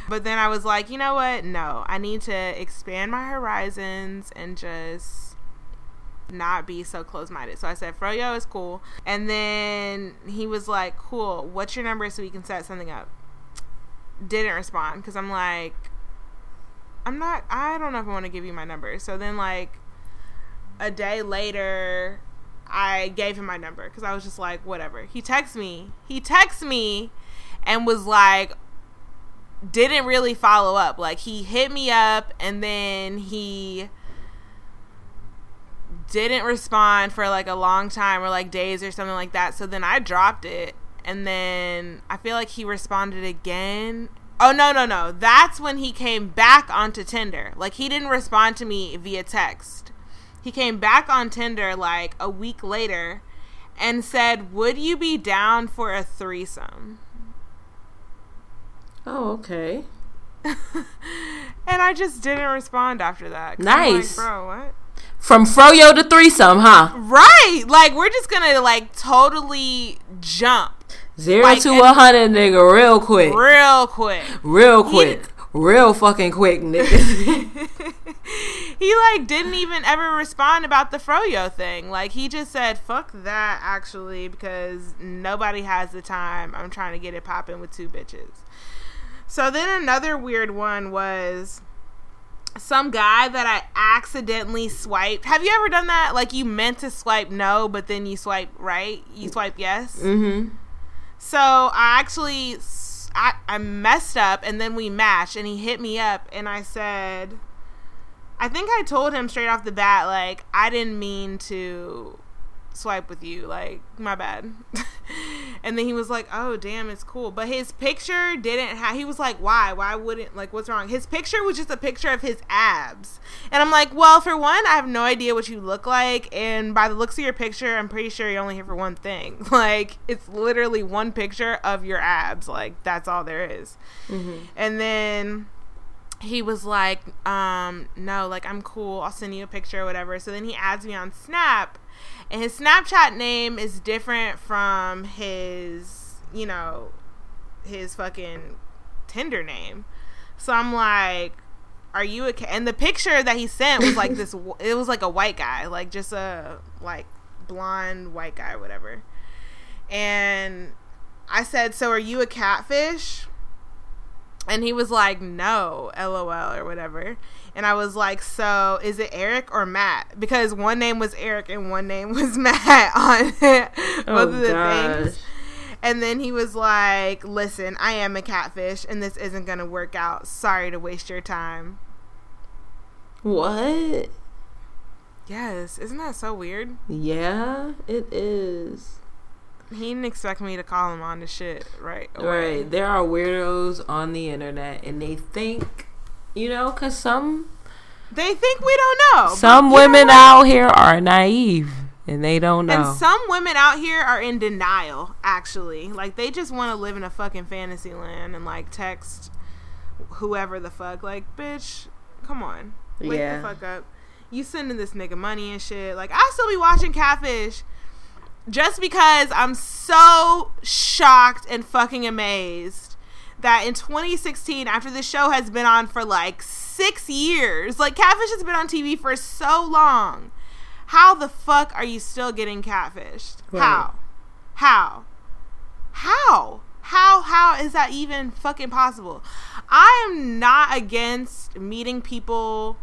[SPEAKER 2] But then I was like, you know what? No, I need to expand my horizons and just not be so close minded. So I said, Froyo is cool. And then he was like, cool, what's your number so we can set something up? Didn't respond because I'm like, I'm not, I don't know if I want to give you my number. So then, like, a day later, I gave him my number because I was just like, whatever. He texts me. He texts me and was like, didn't really follow up. Like, he hit me up and then he didn't respond for like a long time or like days or something like that. So then I dropped it. And then I feel like he responded again. Oh, no, no, no. That's when he came back onto Tinder. Like, he didn't respond to me via text. He came back on Tinder like a week later and said, Would you be down for a threesome?
[SPEAKER 1] Oh, okay. (laughs)
[SPEAKER 2] and I just didn't respond after that.
[SPEAKER 1] Nice.
[SPEAKER 2] Like, Bro, what?
[SPEAKER 1] From Froyo to threesome, huh?
[SPEAKER 2] Right. Like we're just gonna like totally jump.
[SPEAKER 1] Zero
[SPEAKER 2] Like,
[SPEAKER 1] to a hundred, nigga, real quick,
[SPEAKER 2] Real quick.
[SPEAKER 1] real quick, real fucking quick, nigga. (laughs)
[SPEAKER 2] he like didn't even ever respond about the froyo thing. Like he just said, "Fuck that," actually, because nobody has the time. I'm trying to get it popping with two bitches. So then another weird one was some guy that I accidentally swiped. Have you ever done that? Like you meant to swipe no, but then you swipe right. You swipe yes.
[SPEAKER 1] mm-hmm.
[SPEAKER 2] So I actually I messed up and then we matched and he hit me up and I said I think I told him straight off the bat like I didn't mean to swipe with you like my bad. (laughs) and then he was like, "Oh, damn, it's cool." But his picture didn't have he was like, "Why? Why wouldn't like what's wrong?" His picture was just a picture of his abs. And I'm like, "Well, for one, I have no idea what you look like, and by the looks of your picture, I'm pretty sure you're only here for one thing. (laughs) Like, it's literally one picture of your abs. Like, that's all there is." And then he was like, um, no, like I'm cool. I'll send you a picture or whatever. So then he adds me on Snap, and his Snapchat name is different from his, you know, his fucking Tinder name. So I'm like, are you a ca-? and the picture that he sent was like this (laughs) it was like a white guy, like just a like blonde white guy or whatever. And I said, "So are you a catfish?" And he was like, "No, LOL or whatever." And I was like, "So is it Eric or Matt?" Because one name was Eric and one name (laughs) was Matt on oh, both
[SPEAKER 1] Oh
[SPEAKER 2] of the
[SPEAKER 1] gosh.
[SPEAKER 2] things. And then he was like, "Listen, I am a catfish, and this isn't gonna work out. Sorry to waste your time."
[SPEAKER 1] What?
[SPEAKER 2] Yes, isn't that so weird?
[SPEAKER 1] Yeah, it is.
[SPEAKER 2] He didn't expect me to call him on the shit right away.
[SPEAKER 1] Right. There are weirdos on the internet, and they think, you know, because some
[SPEAKER 2] They think we don't know.
[SPEAKER 1] some
[SPEAKER 2] you know
[SPEAKER 1] women out here are naive, and they don't know.
[SPEAKER 2] And some women out here are in denial, actually. Like, they just want to live in a fucking fantasy land and, like, text whoever the fuck. Like, bitch, come on. Wake
[SPEAKER 1] Yeah.
[SPEAKER 2] the fuck up. You sending this nigga money and shit. Like, I still be watching Catfish just because I'm so shocked and fucking amazed that in 2016, after the show has been on for like six years, like Catfish has been on TV for so long. How the fuck are you still getting catfished?
[SPEAKER 1] Right.
[SPEAKER 2] How? How? How? How how is that even fucking possible? I am not against meeting people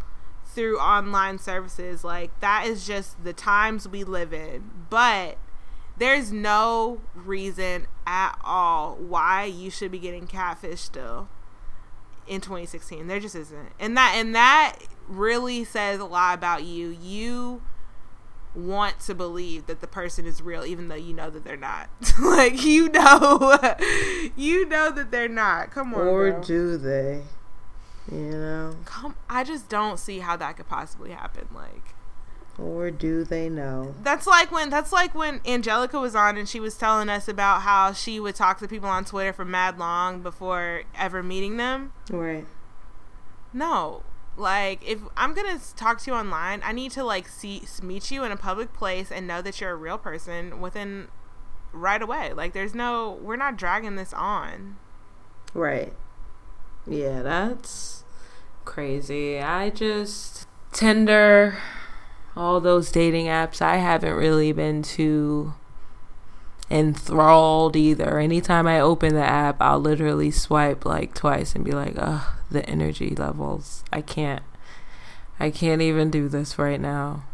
[SPEAKER 2] through online services. Like that is just the times we live in. But there's no reason at all why you should be getting catfish still in 2016. There just isn't. And that and that really says a lot about you. You want to believe that the person is real even though you know that they're not. (laughs) like you know (laughs) you know that they're not. Come on.
[SPEAKER 1] or
[SPEAKER 2] bro.
[SPEAKER 1] do they? You know?
[SPEAKER 2] Come I just don't see how that could possibly happen. Like
[SPEAKER 1] Or do they know?
[SPEAKER 2] That's like when that's like when Angelica was on and she was telling us about how she would talk to people on Twitter for mad long before ever meeting them.
[SPEAKER 1] Right.
[SPEAKER 2] No. Like if I'm going to talk to you online, I need to like see meet you in a public place and know that you're a real person within right away. Like there's no we're not dragging this on.
[SPEAKER 1] Right. Yeah, that's crazy. I just Tinder all those dating apps, I haven't really been too enthralled either. Anytime I open the app, I'll literally swipe like twice and be like, ugh, the energy levels. I can't. I can't even do this right now.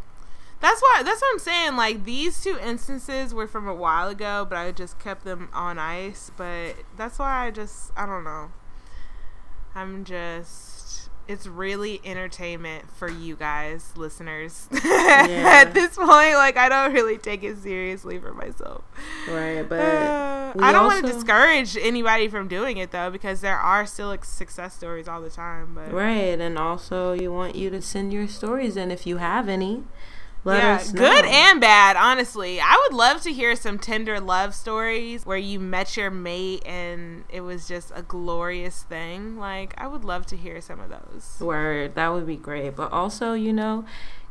[SPEAKER 2] That's why that's what I'm saying. Like these two instances were from a while ago, but I just kept them on ice. But that's why I just I don't know. I'm just it's really entertainment for you guys, listeners. (laughs) Yeah. At this point, like I don't really take it seriously for myself.
[SPEAKER 1] Right, but
[SPEAKER 2] uh, I don't want to discourage anybody from doing it though, because there are still like, success stories all the time. But
[SPEAKER 1] right, and also you want you to send your stories in if you have any.
[SPEAKER 2] Let yeah, good and bad, honestly. I would love to hear some tender love stories where you met your mate and it was just a glorious thing. Like, I would love to hear some of those.
[SPEAKER 1] Word, that would be great. But also, you know,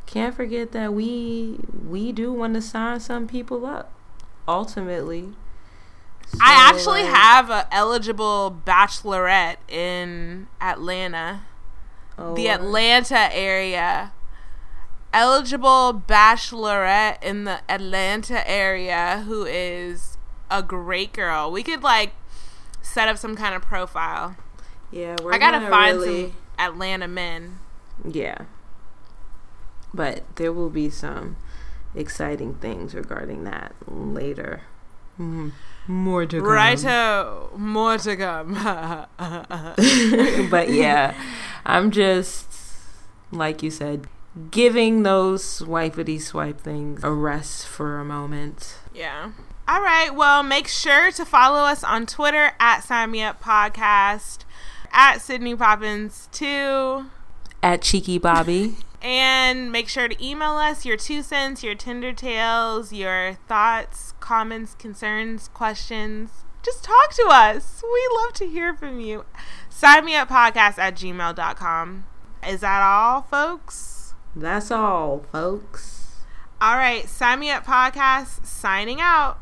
[SPEAKER 1] can't forget that we we do want to sign some people up. Ultimately.
[SPEAKER 2] So, I actually like, have a eligible bachelorette in Atlanta. Oh, the Atlanta area eligible bachelorette in the Atlanta area who is a great girl. We could like set up some kind of profile.
[SPEAKER 1] Yeah, we're
[SPEAKER 2] I gotta find really... some Atlanta men.
[SPEAKER 1] Yeah, but there will be some exciting things regarding that later.
[SPEAKER 2] Mm-hmm. More to come. Righto, more to come. (laughs)
[SPEAKER 1] but yeah, I'm just like you said, giving those swipety swipe things a rest for a moment.
[SPEAKER 2] Yeah. All right. Well, make sure to follow us on Twitter at Sign Me Up Podcast, at Sydney Poppins 2,
[SPEAKER 1] at Cheeky Bobby. (laughs)
[SPEAKER 2] and make sure to email us your two cents, your Tinder tales, your thoughts, comments, concerns, questions. Just talk to us. We love to hear from you. Sign me up podcast at gmail.com. Is that all, folks?
[SPEAKER 1] That's all, folks.
[SPEAKER 2] All right, sign me up podcast signing out.